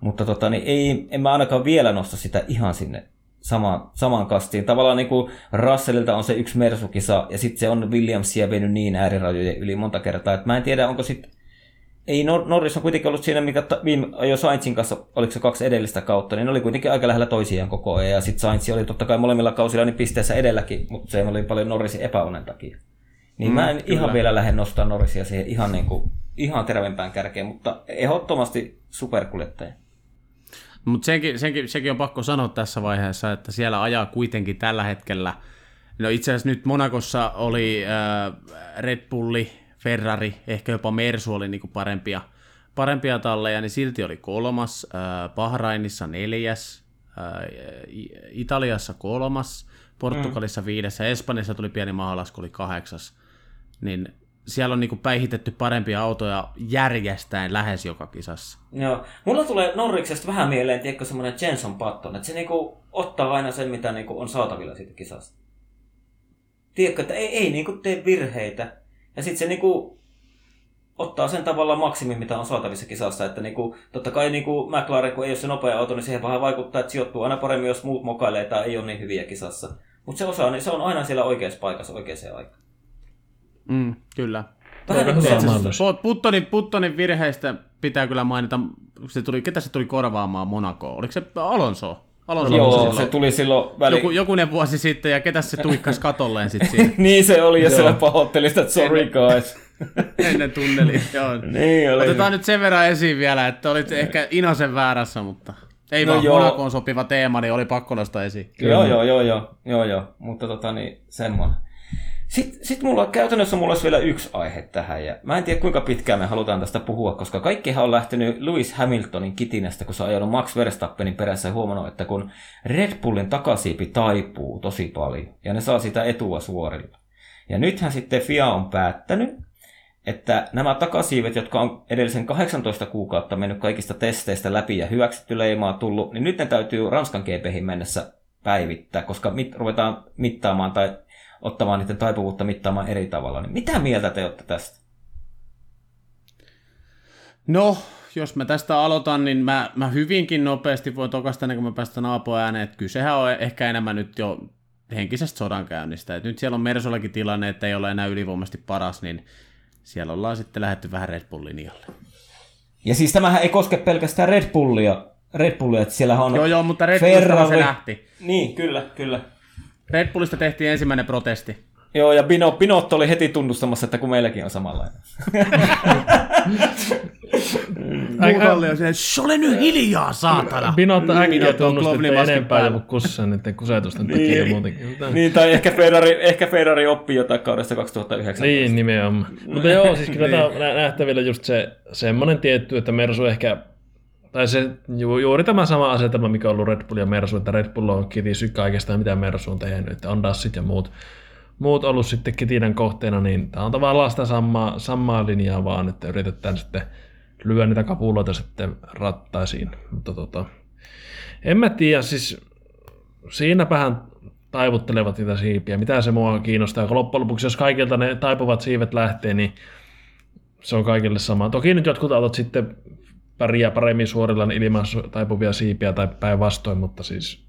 Mutta tota, niin ei, en mä ainakaan vielä nosta sitä ihan sinne sama, samaan kastiin. Tavallaan niin kuin Russellilta on se yksi Mersukisa, ja sitten se on Williamsia vienyt niin äärirajojen yli monta kertaa, että mä en tiedä, onko sitten ei Nor- Norris on kuitenkin ollut siinä, mikä ta- viime, jo Sainzin kanssa, oliko se kaksi edellistä kautta, niin ne oli kuitenkin aika lähellä toisiaan koko ajan. Ja sitten Sainz oli totta kai molemmilla kausilla niin pisteessä edelläkin, mutta se oli paljon Norrisin epäonnen takia. Niin mm, mä en kyllä. ihan vielä lähde nostaa Norrisia siihen ihan, niin kuin, ihan terävimpään kärkeen, mutta ehdottomasti superkuljettaja. Mutta senkin, senkin, sekin on pakko sanoa tässä vaiheessa, että siellä ajaa kuitenkin tällä hetkellä, no itse asiassa nyt Monakossa oli äh, Red Bulli, Ferrari, ehkä jopa Mersu oli niinku parempia, parempia talleja, niin silti oli kolmas, äh, Bahrainissa neljäs, äh, Italiassa kolmas, Portugalissa mm. viides ja Espanjassa tuli pieni mahalasku, oli kahdeksas. Niin siellä on niinku päihitetty parempia autoja järjestäen lähes joka kisassa. Joo. Mulla tulee Norriksesta vähän mieleen, tiedätkö, semmoinen Jenson Patton, että se niinku ottaa aina sen, mitä niinku on saatavilla siitä kisasta. Tiedätkö, että ei, ei niinku tee virheitä. Ja sitten se niinku ottaa sen tavalla maksimi, mitä on saatavissa kisassa. Että niinku, totta kai niinku McLaren, kun ei ole se nopea auto, niin siihen vähän vaikuttaa, että sijoittuu aina paremmin, jos muut mokailee tai ei ole niin hyviä kisassa. Mutta se osaa, niin se on aina siellä oikeassa paikassa oikeaan aikaan. Mm, kyllä. Vähän se- Puttonin, Puttonin virheistä pitää kyllä mainita, se tuli, ketä se tuli korvaamaan Monacoa? Oliko se Alonso? Alonso Joo, silloin. se tuli silloin väli... Joku, jokunen vuosi sitten, ja ketä se tuikkas katolleen sitten siinä niin se oli, ja siellä pahoitteli sitä, sorry guys. ennen tunnelia. Joo. niin oli. Otetaan nyt sen verran esiin vielä, että olit ehkä Inosen väärässä, mutta ei No vaan joo. Monacoon sopiva teema, niin oli pakko nostaa esiin. Joo, joo, joo, joo, joo, joo, mutta tota niin, semmoinen. Sitten sit mulla käytännössä mulla olisi vielä yksi aihe tähän, ja mä en tiedä kuinka pitkään me halutaan tästä puhua, koska kaikkihan on lähtenyt Lewis Hamiltonin kitinästä, kun se on ajanut Max Verstappenin perässä ja huomannut, että kun Red Bullin takasiipi taipuu tosi paljon, ja ne saa sitä etua suorilla. Ja nythän sitten FIA on päättänyt, että nämä takasiivet, jotka on edellisen 18 kuukautta mennyt kaikista testeistä läpi ja hyväksytty leimaa tullut, niin nyt ne täytyy Ranskan GPhin mennessä päivittää, koska mit, ruvetaan mittaamaan tai ottamaan niiden taipuvuutta mittaamaan eri tavalla. Niin mitä mieltä te olette tästä? No, jos mä tästä aloitan, niin mä, mä hyvinkin nopeasti voin tokasta ennen kuin mä päästän Aapo ääneen, että kysehän on ehkä enemmän nyt jo henkisestä sodankäynnistä. Et nyt siellä on Mersullakin tilanne, että ei ole enää ylivoimaisesti paras, niin siellä ollaan sitten lähetty vähän Red Bull linjalle. Ja siis tämähän ei koske pelkästään Red Bullia, Red Bullia että siellä on Joo, joo, mutta Red Bullista se lähti. Niin, kyllä, kyllä. Red Bullista tehtiin ensimmäinen protesti. Joo, ja Bino, Binotto oli heti tunnustamassa, että kun meilläkin on samanlainen. Muutolle on se, että ole nyt hiljaa, saatana! Binotto äkkiä maskin enempää joku kussaa niiden kusetusten takia muutenkin. Mutta- niin, tai ehkä Ferrari, ehkä Ferrari oppi jotain kaudesta 2009. Niin, nimenomaan. Mutta joo, siis kyllä tämä on nä- nähtävillä just se semmoinen tietty, että Mersu ehkä, tai se ju, juuri tämä sama asetelma, mikä on ollut Red Bull ja Mersu, että Red Bull on kitisy kaikesta, mitä Mersu on tehnyt, että on dassit ja muut, muut ollut sitten kitinän kohteena, niin tämä on tavallaan sitä samaa, samaa linjaa vaan, että yritetään sitten lyödä niitä kapuloita sitten rattaisiin. Mutta tota, en mä tiedä, siis siinäpähän taivuttelevat niitä siipiä. Mitä se mua kiinnostaa, kun loppujen lopuksi, jos kaikilta ne taipuvat siivet lähtee, niin se on kaikille sama. Toki nyt jotkut autot sitten pärjää paremmin suorilla niin ilman taipuvia siipiä tai päinvastoin, mutta siis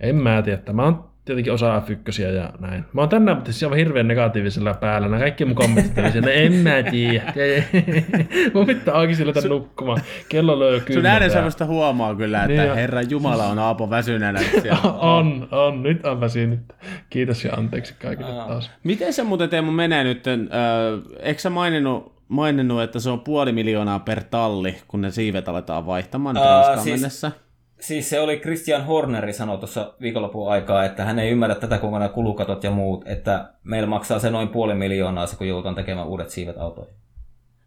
en mä tiedä. Mä oon tietenkin osa F1 ja näin. Mä oon tänään mutta siis aivan hirveän negatiivisella päällä. Nämä kaikki mun kommentit oli siellä, en mä tiedä. Mun pitää oikeasti ruveta nukkumaan. Kello löy Sun kymmentä. äänensävystä huomaa kyllä, että Niin. Herra Jumala on Aapo väsyneenä. On, on. Nyt on väsynyt. Kiitos ja anteeksi kaikille taas. Miten se muuten Teemu menee nyt? Äh, eikö sä maininnut, maininnut, että se on puoli miljoonaa per talli, kun ne siivet aletaan vaihtamaan Ää, Ranskaan siis- mennessä? Siis se oli Christian Horneri sanoi tuossa viikonlopun aikaa, että hän ei ymmärrä tätä, kuinka nämä kulukatot ja muut, että meillä maksaa se noin puoli miljoonaa se, kun joudutaan tekemään uudet siivet autoihin.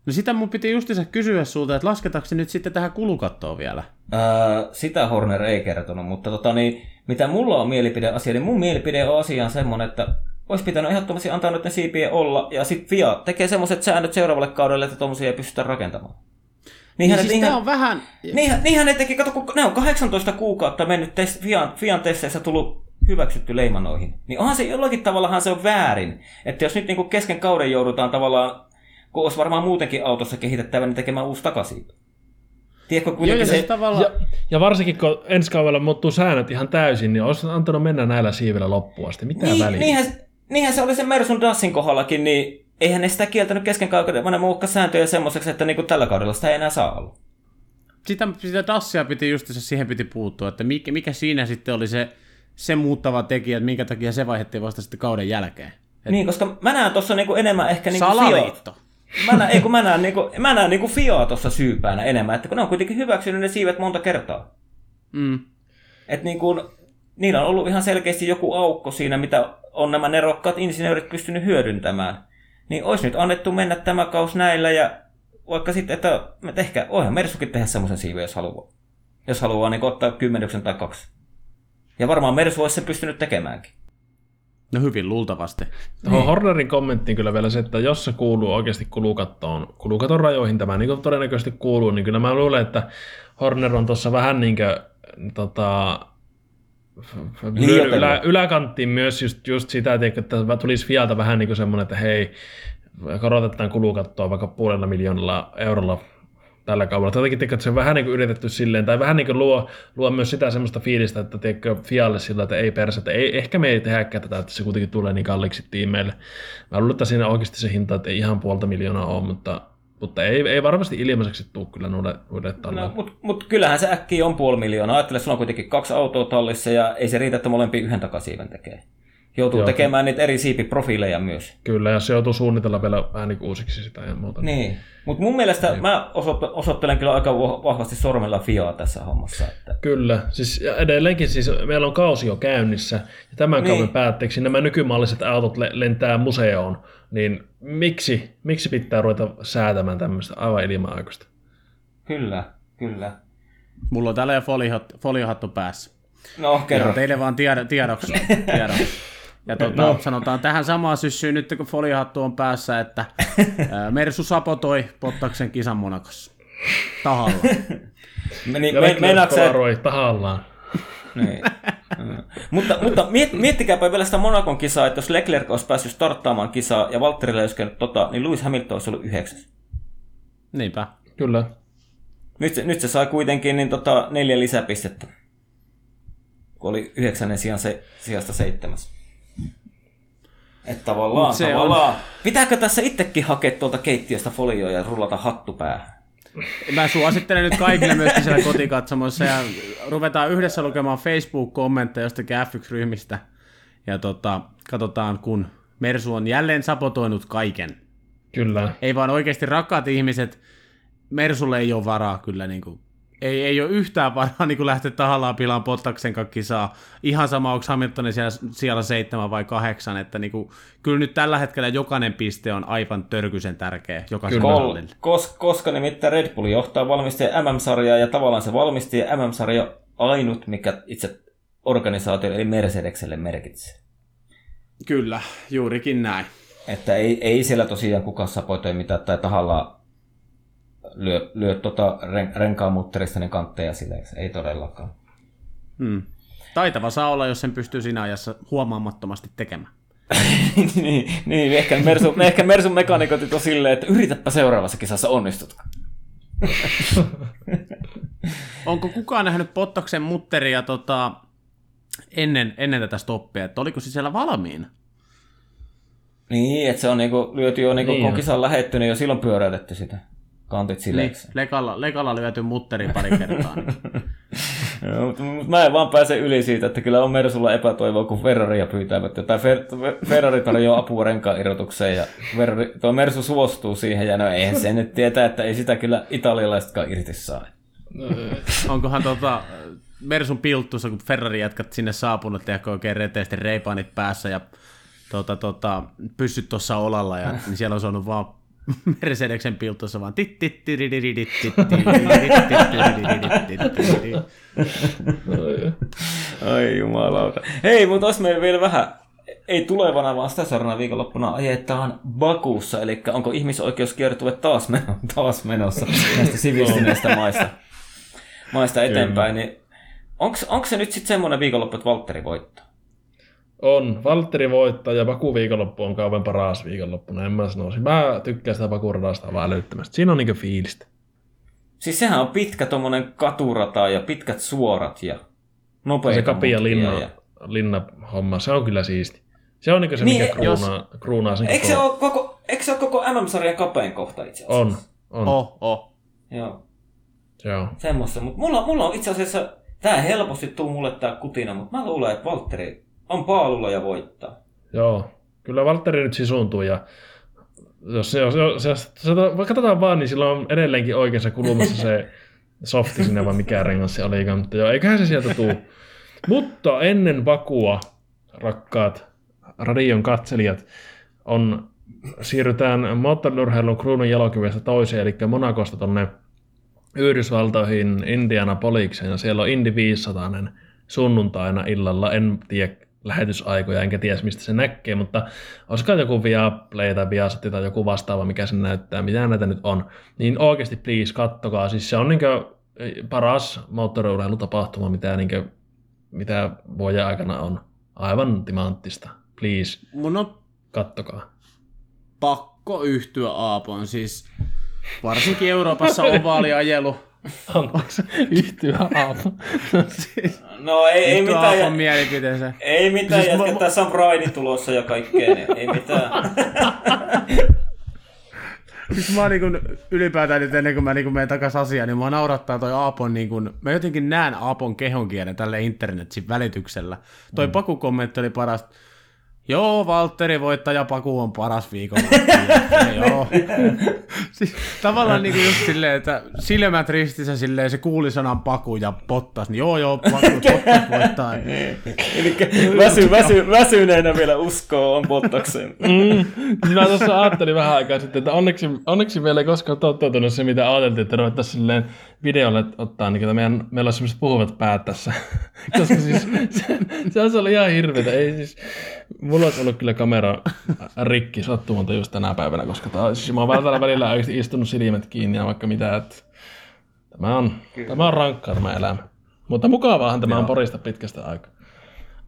No sitä mun piti justiinsa kysyä sulta, että lasketaanko se nyt sitten tähän kulukattoon vielä? Ää, sitä Horner ei kertonut, mutta tota, niin, mitä mulla on mielipide asia, niin mun mielipide on asiaan semmoinen, että olisi pitänyt ehdottomasti antaa nyt ne siipien olla, ja sitten FIA tekee semmoiset säännöt seuraavalle kaudelle, että tuommoisia ei pystytä rakentamaan. Niinhän, Niin ne- siis niinhän, on vähän... niinhän, niinhän ne teki, kato, kun ne on 18 kuukautta mennyt test, Fian, Fian testeissä tullut hyväksytty leimanoihin. Niin onhan se jollakin tavallahan se on väärin. Että jos nyt niin kesken kauden joudutaan tavallaan, kun olisi varmaan muutenkin autossa kehitettävä, niin tekemään uusi takasiipi. Tiedätkö Joo, ja se... siis tavallaan... Ja, ja varsinkin kun ensi kaudella muuttuu säännöt ihan täysin, niin olisi antanut mennä näillä siivillä loppuun asti. Mitä niin, väliä? niinhän, niinhän se oli se Mersun Dassin kohdallakin, niin eihän ne sitä kieltänyt kesken kauden, vaan ne muokkasi sääntöjä semmoiseksi, että niin tällä kaudella sitä ei enää saa olla. sitä, sitä dassia piti just se, siihen piti puuttua, että mikä, mikä siinä sitten oli se, se muuttava tekijä, että minkä takia se vaihdettiin vasta sitten kauden jälkeen. Et Niin, koska mä näen tuossa niinku enemmän ehkä niinku salaliitto. Mä näen, ei kun mä näen, niinku, mä näen niinku Fiaa tuossa syypäänä enemmän, että kun ne on kuitenkin hyväksynyt ne siivet monta kertaa. Mm. Että niinku, niillä on ollut ihan selkeästi joku aukko siinä, mitä on nämä nerokkaat insinöörit pystynyt hyödyntämään. Niin olisi nyt annettu mennä tämä kaus näillä ja vaikka sitten, että me ehkä, voihan Mersukin tehdä semmoisen siiven, jos haluaa. Jos haluaa niin ottaa kymmenyksen tai kaksi. Ja varmaan Mersu olisi se pystynyt tekemäänkin. No hyvin luultavasti. Tuohon Hornerin kommenttiin kyllä vielä se, että jos se kuuluu oikeasti kulukattoon, kulukaton rajoihin tämä niin kuin todennäköisesti kuuluu, niin kyllä mä luulen, että Horner on tuossa vähän niin kuin, tota, Liioitellut. ylä, yläkanttiin myös just, just sitä, että että tulisi Fialta vähän niin kuin semmoinen, että hei, korotetaan kulukattoa vaikka puolella miljoonalla eurolla tällä kaudella. Jotenkin tiedätkö, että se on vähän niin kuin yritetty silleen, tai vähän niin kuin luo, luo myös sitä semmoista fiilistä, että tiedätkö, Fialle sillä, että ei perse, että ei, ehkä me ei tehdäkään tätä, että se kuitenkin tulee niin kalliiksi tiimeille. Mä luulen, että siinä oikeasti se hinta, että ei ihan puolta miljoonaa ole, mutta, mutta ei, ei varmasti ilmaiseksi tule kyllä noille, noille No, mutta mut kyllähän se äkkiä on puoli miljoonaa. Ajattele, sulla on kuitenkin kaksi autoa tallissa ja ei se riitä, että molempia yhden takasiiven tekee. Joutuu Joo. tekemään niitä eri siipiprofiileja myös. Kyllä, ja se joutuu suunnitella vielä vähän niin uusiksi sitä ja muuta. Niin. Mutta mun mielestä mä osoitt- osoittelen kyllä aika vah- vahvasti sormella Fiaa tässä hommassa. Että... Kyllä, siis ja edelleenkin siis meillä on kausi jo käynnissä, ja tämän Niin. kauden päätteeksi nämä nykymalliset autot le- lentää museoon, niin miksi, miksi pitää ruveta säätämään tämmöistä aivan ilman aikuista? Kyllä, kyllä. Mulla on täällä jo foliohat- foliohattu päässä. No, kerro. Ja teille vaan tiedo, tiedoksi. tiedoksi. Ja tuota, no. sanotaan tähän samaan syssyyn nyt, kun foliohattu on päässä, että Mersu sapotoi Pottaksen kisan Monakossa. Tahalla. Meni, me, kolaroi tahallaan. Niin. Mm. mutta, mutta miet, miettikääpä vielä sitä Monakon kisaa, että jos Leclerc olisi päässyt starttaamaan kisaa ja Valtterille olisi käynyt tota, niin Lewis Hamilton olisi ollut yhdeksäs. Niinpä. Kyllä. Nyt se, nyt se sai kuitenkin niin tota, neljä lisäpistettä, kun oli yhdeksännen sijan se, sijasta seitsemäs. Että tavallaan, Mut se on- tavallaan. Pitääkö tässä itsekin hakea tuolta keittiöstä folioa ja rullata hattu päähän? Mä suosittelen nyt kaikille myöskin siellä kotikatsomoissa ja ruvetaan yhdessä lukemaan Facebook-kommentteja jostakin F1-ryhmistä. Ja tota, katsotaan, kun Mersu on jälleen sapotoinut kaiken. Kyllä. Ei vaan oikeasti rakkaat ihmiset, Mersulle ei ole varaa kyllä niin kuin, ei, ei ole yhtään varaa niin kuin lähteä tahallaan pilaan Pottaksen kisaa. Ihan sama, onko Hamiltonin siellä, siellä seitsemän vai kahdeksan, että niin kuin, kyllä nyt tällä hetkellä jokainen piste on aivan törkysen tärkeä jokaiselle Kol, rallille. kos, koska nimittäin Red Bull johtaa valmistaja MM-sarjaa ja tavallaan se valmistaja MM-sarja ainut, mikä itse organisaatio eli Mercedekselle merkitsee. Kyllä, juurikin näin. Että ei, ei siellä tosiaan kukaan sapotoi mitään tai tahallaan lyö, lyö tota ren, renkaan mutterista ne kantteja sille. Ei todellakaan. Hmm. Taitava saa olla, jos sen pystyy siinä ajassa huomaamattomasti tekemään. niin, niin, ehkä Mersu, ehkä Mersun mekanikot on silleen, että yritäpä seuraavassa kisassa onnistut. Onko kukaan nähnyt Pottaksen mutteria tota, ennen, ennen tätä stoppia, että oliko se siellä valmiina? Niin, että se on niinku, lyöty jo, niinku, Niin kun kisan lähetty, niin jo silloin pyöräytetty sitä. Kantit Niin, sileeksi. lekalla, lekalla lyöty mutteri pari kertaa. Niin. Joo, mutta, mutta mä en vaan pääse yli siitä, että kyllä on Mersulla epätoivoa, kun Ferraria pyytävät. Tai Fer, Ferrari tarjoaa apua renkaan irrotukseen ja Ferrari, tuo Mersu suostuu siihen. Ja no eihän se nyt tietää, että ei sitä kyllä italialaisetkaan irti saa. Onkohan tota, Mersun pilttussa, kun Ferrari jätkät sinne saapunut, tehkö oikein reteesti reipaanit päässä ja tota, tota, pysyt tuossa olalla, ja, niin siellä on saanut vaan Mercedeksen pilttussa vaan. Ai jumalauta. Hei, mutta olisi meillä vielä vähän, ei tulevana, vaan sitä seuraavana viikonloppuna ajetaan Bakussa, eli onko ihmisoikeuskiertue taas, meno, taas menossa näistä sivistyneistä maista, maista eteenpäin, niin onko se nyt sitten semmoinen viikonloppu, että Valtteri voittaa? On. Valtteri voittaa ja Baku viikonloppu on kauan paras viikonloppuna, en mä sanoisi. Mä tykkään sitä Bakuradasta vaan älyttömästi. Siinä on niinku fiilistä. Siis sehän on pitkä tommonen katurata ja pitkät suorat ja nopeita Se kapia linna, Ja... linna homma, se on kyllä siisti. Se on niinku se, Niin, mikä jos- kruunaa, kruunaa sen Eikö se, koko... ole koko, eikö se ole koko MM-sarjan kapein kohta itse asiassa? On, on. Oh, oh. Joo, Joo. semmoista. Mutta mulla, mulla on itse asiassa, tää helposti tuu mulle tää kutina, mutta mä luulen, että Valtteri on paalulla ja voittaa. Joo. Kyllä Valtteri nyt sisuntuu ja jos se, jos, jos, jos, jos katsotaan vaan, niin sillä on edelleenkin oikeassa kulmassa se softi sinne, vai mikä rengas se olikaan, mutta joo, eiköhän se sieltä tuu. Mutta ennen Bakua, rakkaat radion katselijat, on, siirrytään moottorinurheilun kruunun jalokivestä toiseen, eli Monakosta tonne Yhdysvaltoihin Indianapolikseen, ja siellä on Indy 500 sunnuntaina illalla, en tiedä lähetysaikoja, enkä tiedä mistä se näkee, mutta olisiko joku Viaplay tai Viasat tai joku vastaava, mikä sen näyttää, mitä näitä nyt on, niin oikeasti please kattokaa, siis se on niin paras moottoriurheilutapahtuma, mitä, niin kuin, mitä vuoden aikana on. Aivan timanttista, please, Mun on kattokaa. pakko yhtyä Aapoon. Siis Varsinkin Euroopassa ovaaliajelu. Anteeksi, yhtyä aamu. No ei, ei mitään. Aapon jä- mielipiteensä. Ei mitään, Siis siis mä- jätkä, tässä on Pride tulossa ja kaikkea, niin ei mitään. Siis mä niinku ylipäätään nyt ennen kuin mä niinku menen takaisin asiaan, niin mua naurattaa toi Aapon niinku, mä jotenkin näen Aapon kehonkielen tälle internetin välityksellä. Toi mm. Paku kommentti oli paras. Joo, Valtteri voittaja Paku on paras viikon. joo. siis, tavallaan niinku just silleen, että silmät ristissä silleen se kuuli sanan Paku ja Pottas, niin joo joo, Paku, Pottas voittaa. Eli väsy, väsy, väsyneenä vielä uskoo on Bottakseen. Mm. Minä tuossa ajattelin vähän aikaa sitten, että onneksi, onneksi meillä ei koskaan toteutunut se, mitä ajateltiin, että ruvettaisiin silleen videolle ottaa, niin että meidän, meillä on semmoiset puhuvat päät tässä. Koska siis se, se olisi ollut ihan hirveetä. Ei siis, mulla olisi ollut kyllä kamera rikki sattumalta just tänä päivänä, koska tää, siis mä oon välillä, välillä oikeasti istunut silmät kiinni ja vaikka mitä, että tämä on, tämä on rankkaa tämä elämä. Mutta mukavaahan tämä on porista pitkästä aikaa.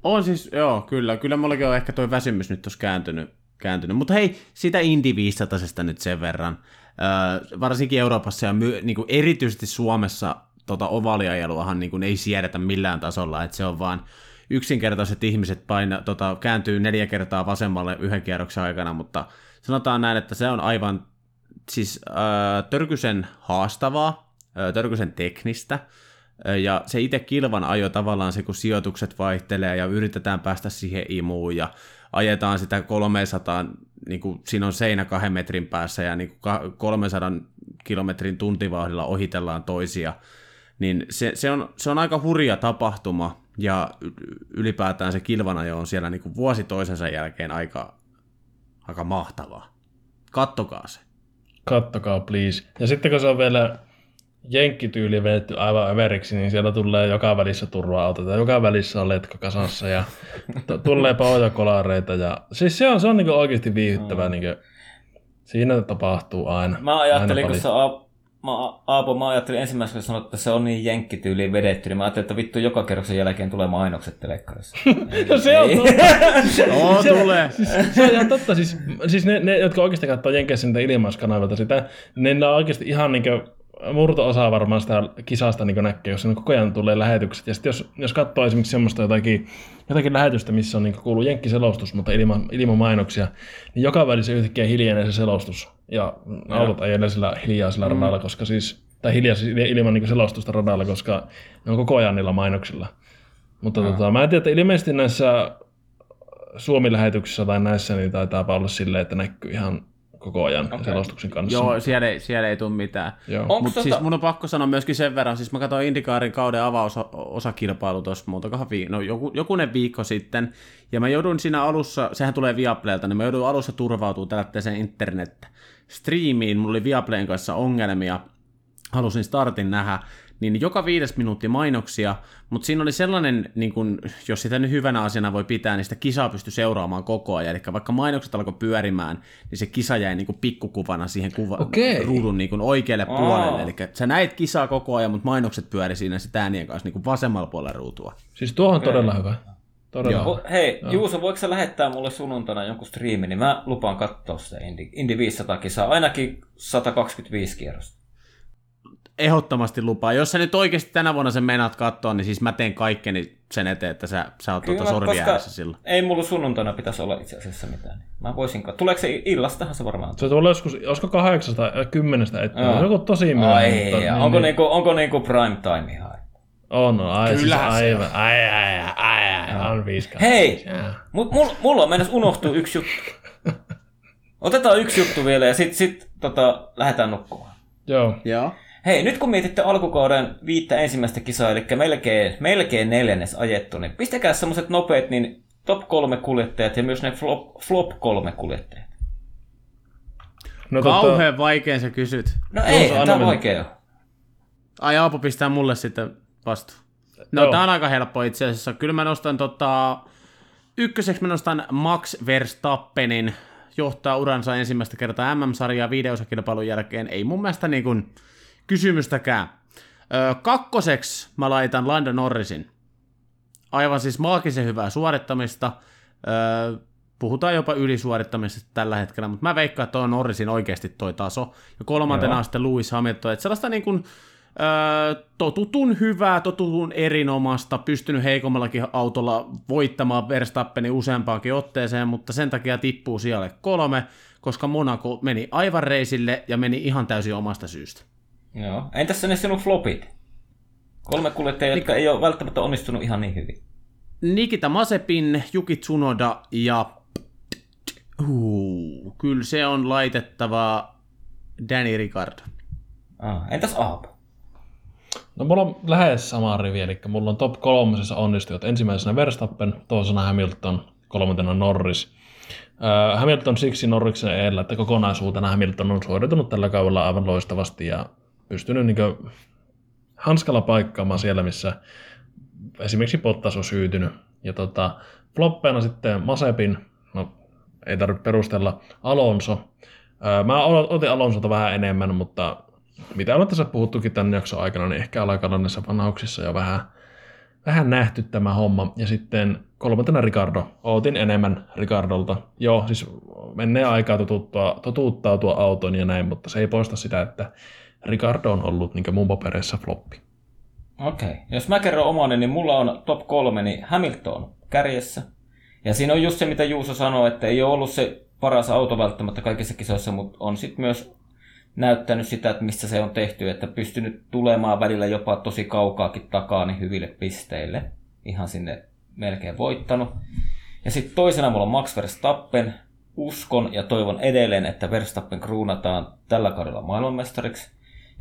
On siis, joo, kyllä. Kyllä mullakin on ehkä toi väsymys nyt tuossa kääntynyt. kääntynyt. Mutta hei, sitä Indy 500 nyt sen verran. Öö, varsinkin Euroopassa ja my, niin kuin erityisesti Suomessa tota ovaaliajeluahan niin kuin ei siedetä millään tasolla, että se on vaan yksinkertaiset ihmiset paina, tota, kääntyy neljä kertaa vasemmalle yhden kierroksen aikana, mutta sanotaan näin, että se on aivan siis öö, törkysen haastavaa, öö, törkysen teknistä, ja se itse kilvan ajo tavallaan se, kun sijoitukset vaihtelee ja yritetään päästä siihen imuun ja ajetaan sitä 300, niin kuin siinä on seinä kahden metrin päässä ja niin kuin 300 kilometrin tuntivauhdilla ohitellaan toisia, niin se, se, on, se on aika hurja tapahtuma ja ylipäätään se kilvanajo on siellä niin kuin vuosi toisensa jälkeen aika, aika mahtavaa. Kattokaa se. Kattokaa please. Ja sitten kun se on vielä jenkkityyli vedetty aivan överiksi, niin siellä tulee joka välissä turva-autot ja joka välissä on letko kasassa ja t- tulee pohjakolareita. Ja... Siis se on, se on niinku oikeasti viihdyttävää. Mm. Niinku... Siinä tapahtuu aina. Mä ajattelin, aina kun se Aapo, mä, Aapo, mä ajattelin ensimmäisenä, kun sanoit, että se on niin jenkkityyliin vedetty, niin mä ajattelin, että vittu joka kerroksen jälkeen tulee mainokset telekkarissa. No se on totta. Oo, tulee. se on ihan totta. Siis, siis ne, ne, jotka oikeasti katsoo Jenkeissä niitä ilmaiskanavilta sitä, niin ne on oikeasti ihan niin murto-osa varmaan sitä kisasta niin näkee, jos ne koko ajan tulee lähetykset. Ja sitten jos, jos katsoo esimerkiksi semmoista jotakin, jotakin lähetystä, missä on niin kuuluu jenkkiselostus, mutta ilman, ilman mainoksia, niin joka välissä yhtäkkiä hiljenee se selostus. Ja autot ajelee sillä hiljaisella mm. radalla, koska siis, tai hiljaisella ilman niin selostusta radalla, koska ne on koko ajan niillä mainoksilla. Mutta tota, mä en tiedä, että ilmeisesti näissä Suomi-lähetyksissä tai näissä, niin taitaa olla silleen, että näkyy ihan koko ajan okay. selostuksen kanssa. Joo, siellä ei, siellä ei tule mitään. Mutta tota- siis mun on pakko sanoa myöskin sen verran, siis mä katsoin Indikaarin kauden avausosakilpailu tuossa muutakohan vi- no, joku, jokunen viikko sitten, ja mä joudun siinä alussa, sehän tulee Viaplaylta, niin mä joudun alussa turvautumaan tällaiseen internet-striimiin, mulla oli Viaplayn kanssa ongelmia, halusin startin nähdä, niin joka viides minuutti mainoksia, mutta siinä oli sellainen, niin kun, jos sitä nyt hyvänä asiana voi pitää, niin sitä kisaa pystyi seuraamaan koko ajan. Eli vaikka mainokset alkoi pyörimään, niin se kisa jäi niin pikkukuvana siihen kuva, Okei. ruudun niin oikealle Aa. puolelle. Eli sä näit kisaa koko ajan, mutta mainokset pyöri siinä sitä äänien kanssa niin vasemmalla puolella ruutua. Siis tuo on todella hyvä. Todella Joo. hei, Juuso, voiko sä lähettää mulle sunnuntaina jonkun striimin, niin mä lupaan katsoa sitä Indy, Indy 500 kisaa, ainakin 125 kierrosta. Ehdottomasti lupaa. Jos sä nyt oikeasti tänä vuonna sen meinaat katsoa, niin siis mä teen kaikkeni sen eteen, että sä, sä oot tuota sorvi ääressä silloin. ei mulla sunnuntaina pitäisi olla itse asiassa mitään. Mä voisin katsoa. Tuleeko se illastahan se varmaan? Se tulee joskus, olisiko kahdeksasta kymmenestä eteenpäin. Joo. Joku tosi Ai, myöhemmin. mutta niin- onko, niin- niinku, onko niinku prime time ihan? On, on. Ai, siis Kyllähän se aivan. Ai, ai, ai, ai, ai, on viiskaa. Hei, Joo. mut, mul, mulla on mennessä unohtuu yksi juttu. Otetaan yksi juttu vielä ja sit, sit tota, lähdetään nukkumaan. Joo. Joo. Hei, nyt kun mietitte alkukauden viittä ensimmäistä kisaa, eli melkein, melkein neljännes ajettu, niin pistäkää semmoset nopeat niin top kolme kuljettajat ja myös ne flop, flop kolme kuljettajat. No, Kauhean vaikein sä kysyt. No ei, anna tämä on vaikea. Ai Aapo pistää mulle sitten vastu. No Joo. tää on aika helppo itse asiassa. Kyllä mä nostan tota... Ykköseksi mä nostan Max Verstappenin johtaa uransa ensimmäistä kertaa MM-sarjaa videosakilpailun jälkeen. Ei mun mielestä niin kuin kysymystäkään. Ö, kakkoseksi mä laitan Lando Norrisin. Aivan siis maagisen hyvää suorittamista. Ö, Puhutaan jopa ylisuorittamisesta tällä hetkellä, mutta mä veikkaan, että on Norrisin oikeasti toi taso. Ja kolmantena on sitten Lewis Hamilton, että sellaista niin kuin, öö, totutun hyvää, totutun erinomasta, pystynyt heikommallakin autolla voittamaan Verstappenin useampaankin otteeseen, mutta sen takia tippuu sijalle kolme, koska Monaco meni aivan reisille ja meni ihan täysin omasta syystä. Joo. Entäs ne sinun flopit? Kolme kuljettajaa, jotka ei ole välttämättä onnistunut ihan niin hyvin. Nikita Masepin, Juki Tsunoda ja... Uh, kyllä se on laitettava Danny Ricardo. Ah, entäs Aapo? No mulla on lähes sama rivi, eli mulla on top kolmosessa onnistujat. Ensimmäisenä Verstappen, toisena Hamilton, kolmantena Norris. Hamilton siksi Norriksen edellä, että kokonaisuutena Hamilton on suoritunut tällä kaudella aivan loistavasti ja pystynyt niin hanskalla paikkaamaan siellä, missä esimerkiksi Bottas on syytynyt. Ja tota, floppeena sitten Masepin, no ei tarvitse perustella, Alonso. Mä otin Alonsota vähän enemmän, mutta mitä ollaan tässä puhuttukin tämän jakson aikana, niin ehkä alakadonnessa vanhauksissa jo vähän, vähän nähty tämä homma. Ja sitten kolmantena Ricardo. Ootin enemmän Ricardolta. Joo, siis menee aikaa totuttua, totuuttautua autoon ja näin, mutta se ei poista sitä, että Ricardo on ollut niin mun papereissa floppi. Okei. Okay. Jos mä kerron omani, niin mulla on top kolme, niin Hamilton kärjessä. Ja siinä on just se, mitä Juuso sanoi, että ei ole ollut se paras auto välttämättä kaikissa kisoissa, mutta on sitten myös näyttänyt sitä, että mistä se on tehty, että pystynyt tulemaan välillä jopa tosi kaukaakin takaa niin hyville pisteille. Ihan sinne melkein voittanut. Ja sitten toisena mulla on Max Verstappen. Uskon ja toivon edelleen, että Verstappen kruunataan tällä kaudella maailmanmestariksi.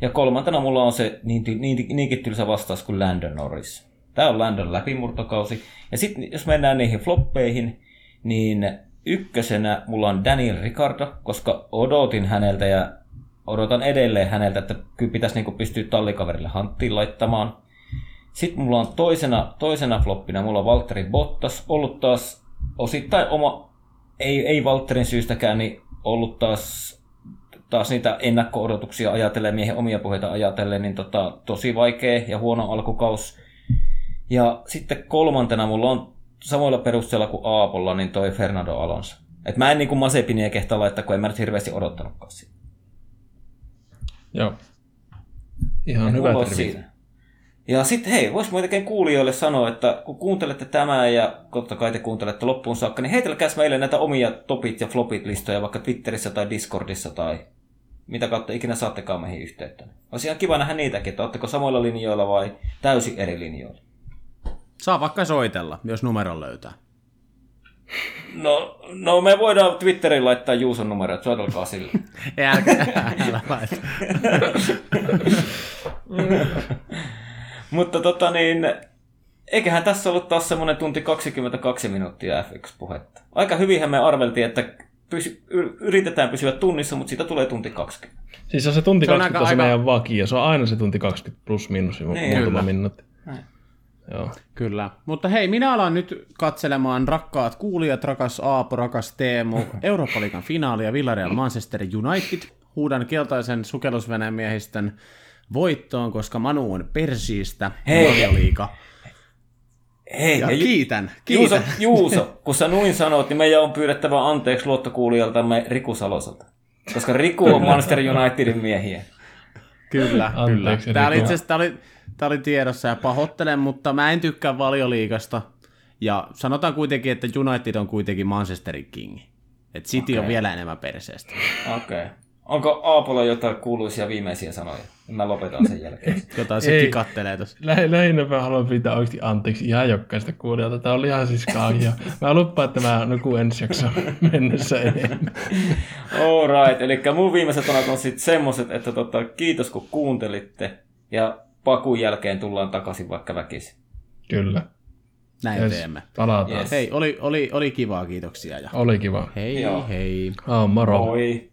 Ja kolmantena mulla on se niin, niin, niinkin tylsä vastaus kuin Landon Norris. Tämä on Landon läpimurtokausi. Ja sitten jos mennään niihin floppeihin, niin ykkösenä mulla on Daniel Ricardo, koska odotin häneltä ja odotan edelleen häneltä, että kyllä pitäisi niin pystyä tallikaverille hanttiin laittamaan. Sitten mulla on toisena, toisena floppina, mulla on Valtteri Bottas, ollut taas osittain oma, ei, ei Valtterin syystäkään, niin ollut taas, taas niitä ennakko-odotuksia ajatellen, miehen omia puheita ajatellen, niin tota, tosi vaikea ja huono alkukaus. Ja sitten kolmantena mulla on samoilla perusteella kuin Aapolla, niin toi Fernando Alonso. Et mä en niin kuin Masepinia kehtaa laittaa, kun en mä nyt hirveästi odottanutkaan siitä. Joo. Ihan hyvä siinä. Ja sitten hei, vois muutenkin kuulijoille sanoa, että kun kuuntelette tämän ja totta kai te kuuntelette loppuun saakka, niin heitelkääs meille näitä omia topit ja flopit listoja vaikka Twitterissä tai Discordissa tai mitä kautta ikinä saattekaan meihin yhteyttä. Olisi ihan kiva nähdä niitäkin, että oletteko samoilla linjoilla vai täysin eri linjoilla. Saa vaikka soitella, jos numeron löytää. No, no me voidaan Twitteriin laittaa Juuson numero, että soitelkaa sille. Ei, älä, laita. Mutta tota niin, eiköhän tässä ollut taas semmoinen tunti 22 minuuttia F1-puhetta. Aika hyvinhän me arveltiin, että pysy, yritetään pysyä tunnissa, mutta siitä tulee tunti 20. Siis on se tunti se 20 on, aika, se meidän vakio, se on aina se tunti 20 plus minus niin, muutama minuutti. Joo. Kyllä. Mutta hei, minä alan nyt katselemaan rakkaat kuulijat, rakas Aapo, rakas Teemu, Eurooppa-liigan finaalia Villarreal Manchester United. Huudan keltaisen sukellusveneen miehistön voittoon, koska Manu on Persiistä, Hei. liiga. Hei, ja kiitän, kiitän. Juuso, Juuso, kun sä noin sanot, niin meidän on pyydettävä anteeksi luottokuulijaltamme Riku Saloselta. Koska Riku on Manchester Unitedin miehiä. Kyllä, anteeksi, kyllä. Tämä oli, itse tämä oli, tämä oli tiedossa ja pahoittelen, mutta mä en tykkää valioliikasta. Ja sanotaan kuitenkin, että United on kuitenkin Manchesterin kingi. Että City okay. on vielä enemmän perseestä. Okei. Okay. Onko Aapolla jotain kuuluisia viimeisiä sanoja? Mä lopetan sen jälkeen. jotain se Ei, kikattelee tuossa. Lä- lähinnä mä haluan pitää oikeasti anteeksi ihan jokaista kuulijalta. Tää oli ihan siis kaahia. Mä lupaan, että mä nukun ensi jakso mennessä enemmän. All right. Eli mun viimeiset sanat on sitten semmoset, että tota, kiitos kun kuuntelitte. Ja pakun jälkeen tullaan takaisin vaikka väkisin. Kyllä. Näin yes, teemme. Palataan. Yes. Hei, oli, oli, oli kivaa, kiitoksia. Ja... Oli kiva. Hei, Joo. hei. Oh, moro. Moi.